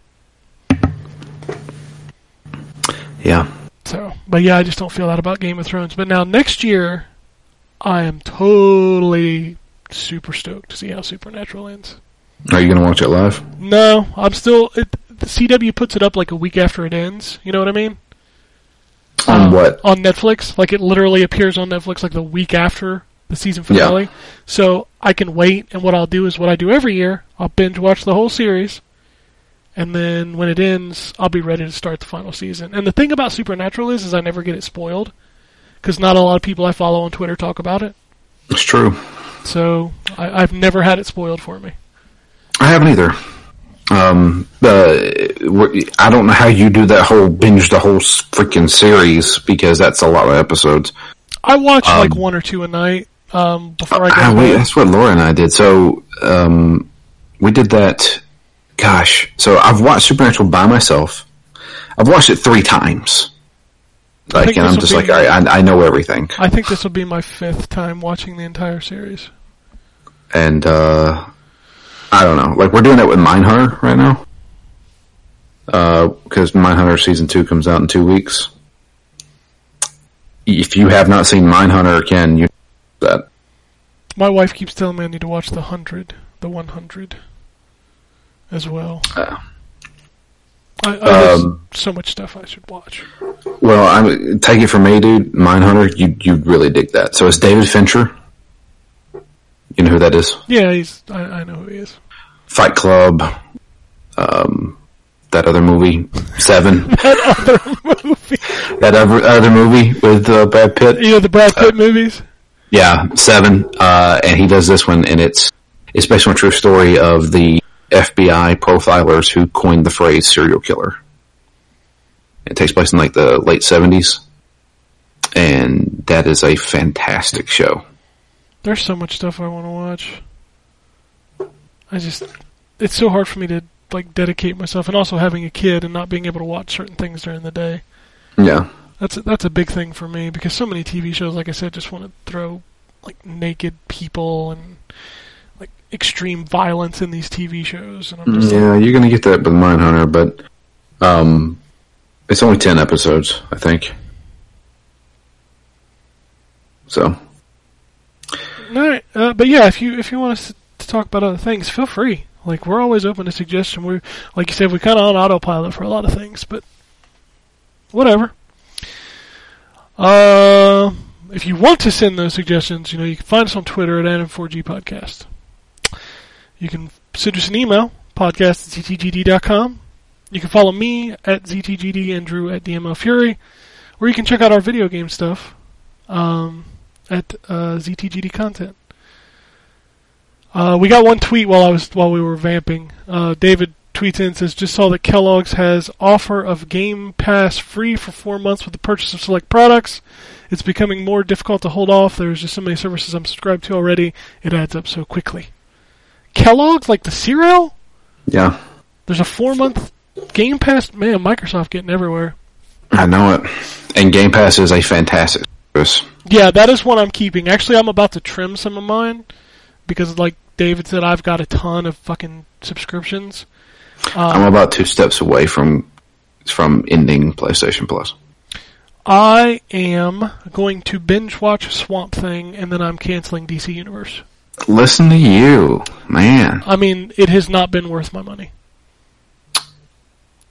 Yeah. So, but yeah, I just don't feel that about Game of Thrones. But now next year, I am totally super stoked to see how Supernatural ends. Are you going to watch it live? No, I'm still. It, the CW puts it up like a week after it ends. You know what I mean? On Uh, what? On Netflix. Like it literally appears on Netflix like the week after the season finale. So I can wait, and what I'll do is what I do every year. I'll binge watch the whole series, and then when it ends, I'll be ready to start the final season. And the thing about Supernatural is, is I never get it spoiled, because not a lot of people I follow on Twitter talk about it. It's true. So I, I've never had it spoiled for me. I haven't either. Um, uh, I don't know how you do that whole binge the whole freaking series because that's a lot of episodes. I watch like Um, one or two a night um, before I go Ah, wait, that's what Laura and I did. So um, we did that. Gosh, so I've watched Supernatural by myself. I've watched it three times. Like, and I'm just like, I, I, I know everything. I think this will be my fifth time watching the entire series. and uh, I don't know. Like we're doing that with Mindhunter right now, because Mindhunter season two comes out in two weeks. If you have not seen Mindhunter, Ken, you that My wife keeps telling me I need to watch the hundred, the one hundred, as well. Uh, I, I, um, so much stuff I should watch. well, I take it from me, dude. Mindhunter, you you really dig that. So it's David Fincher. You know who that is? Yeah, he's. I, I know who he is. Fight Club. Um, that other movie, Seven. that other movie. that other movie with uh, Brad Pitt. You know the Brad Pitt movies. Yeah, seven. Uh, and he does this one, and it's it's based on a true story of the FBI profilers who coined the phrase serial killer. It takes place in like the late seventies, and that is a fantastic show. There's so much stuff I want to watch. I just, it's so hard for me to like dedicate myself, and also having a kid and not being able to watch certain things during the day. Yeah, That's a, that's a big thing for me because so many TV shows, like I said, just want to throw like naked people and like extreme violence in these TV shows, and I'm just like, yeah, you're gonna get that with Mindhunter, but um, it's only ten episodes, I think. So All right, uh, but yeah, if you if you want us to talk about other things, feel free. Like we're always open to suggestion. We, like you said, we're kind of on autopilot for a lot of things, but whatever. Uh, if you want to send those suggestions, you know you can find us on Twitter at N4G Podcast. You can send us an email podcast at ztgd.com. You can follow me at ztgd and Drew at DML Fury, or you can check out our video game stuff. Um, at uh, ZTGD content. Uh, we got one tweet while I was while we were vamping. Uh, David tweets in and says, "Just saw that Kellogg's has offer of Game Pass free for four months with the purchase of select products. It's becoming more difficult to hold off. There's just so many services I'm subscribed to already. It adds up so quickly. Kellogg's, like the cereal, yeah, there's a four month Game Pass. Man, Microsoft getting everywhere. I know it. And Game Pass is a fantastic service. Yeah, that is one I'm keeping. Actually, I'm about to trim some of mine because, like David said, I've got a ton of fucking subscriptions. I'm about two steps away from from ending PlayStation Plus. I am going to binge watch Swamp Thing, and then I'm canceling DC Universe. Listen to you, man. I mean, it has not been worth my money.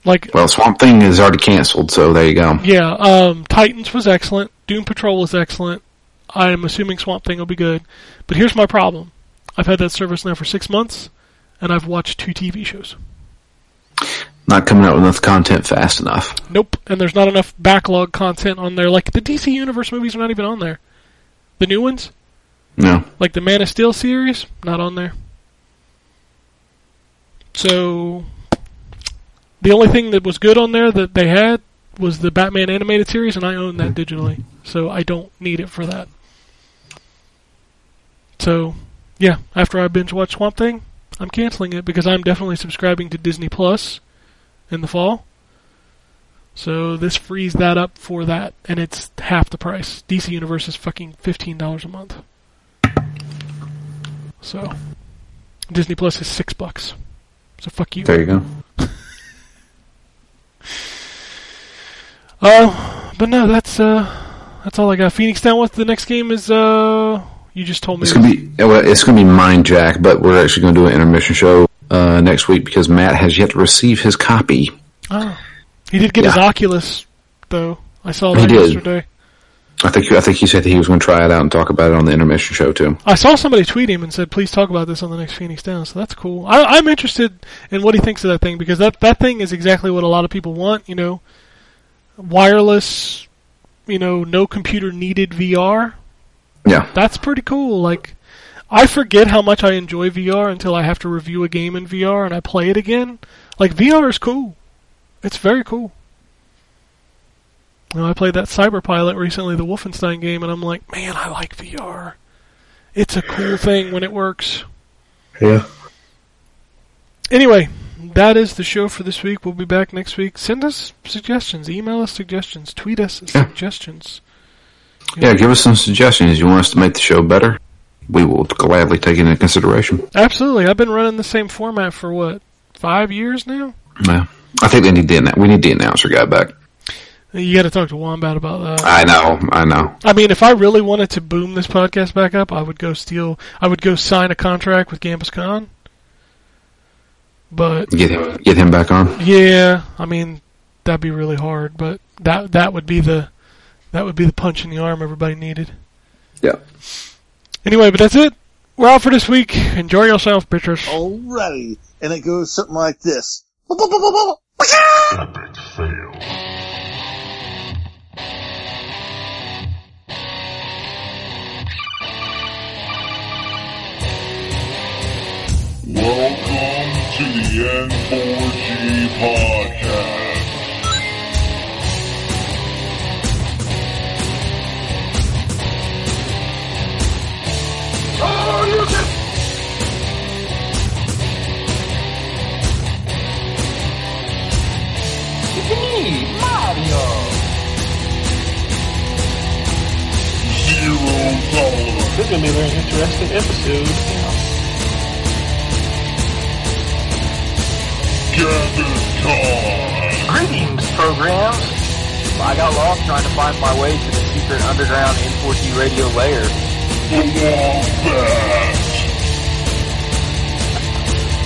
Like, Well, Swamp Thing is already canceled, so there you go. yeah, um, Titans was excellent. Doom Patrol was excellent. I'm assuming Swamp Thing will be good. But here's my problem. I've had that service now for six months, and I've watched two TV shows. Not coming out with enough content fast enough. Nope, and there's not enough backlog content on there. Like, the DC Universe movies are not even on there. The new ones, No. like the Man of Steel series, not on there. So, the only thing that was good on there that they had was the Batman animated series, and I own that digitally, so I don't need it for that. So, yeah, after I binge watch Swamp Thing, I'm canceling it because I'm definitely subscribing to Disney Plus in the fall. So this frees that up for that, and it's half the price. DC Universe is fucking fifteen dollars a month. So Disney Plus is six bucks. So fuck you. There you go. Uh, but no, that's uh, that's all I got. Phoenix Down. What the next game is? Uh, you just told me. It's gonna be it's gonna be MindJack, but we're actually gonna do an intermission show uh, next week because Matt has yet to receive his copy. Oh. He did get his Oculus, though. I saw He that did. yesterday. I think I think he said that he was going to try it out and talk about it on the intermission show too. I saw somebody tweet him and said, "Please talk about this on the next Phoenix Down." So that's cool. I, I'm interested in what he thinks of that thing because that that thing is exactly what a lot of people want. You know, wireless. You know, no computer needed VR. Yeah, That's pretty cool. Like, I forget how much I enjoy VR until I have to review a game in VR and I play it again. Like VR is cool. It's very cool. You know, I played that Cyberpilot recently, the Wolfenstein game, and I'm like, man, I like VR. It's a cool thing when it works. yeah. Anyway, that is the show for this week. We'll be back next week. Send us suggestions, email us suggestions, tweet us Yeah. suggestions. Yeah, give us some suggestions. You want us to make the show better? We will gladly take it into consideration. Absolutely. I've been running the same format for what, five years now? Yeah, I think they need the we need the announcer guy back. You got to talk to Wombat about that. I know, I know. I mean, if I really wanted to boom this podcast back up, I would go steal. I would go sign a contract with Gambus Khan. But Get him, get him back on. yeah, I mean, that'd be really hard. But that that would be the that would be the punch in the arm everybody needed. Yeah. Anyway, but that's it. We're out for this week. Enjoy yourself, bitches. Alrighty. And it goes something like this. Epic fail. Welcome to the N4G podcast. This is gonna be a very interesting episode. Gather time. Greetings, programs. I got lost trying to find my way to the secret underground N4T radio layer.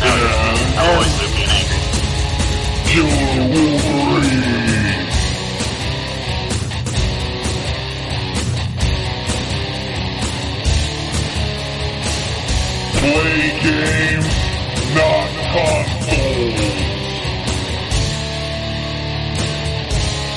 I'm always loopy and angry. Play games, not consoles.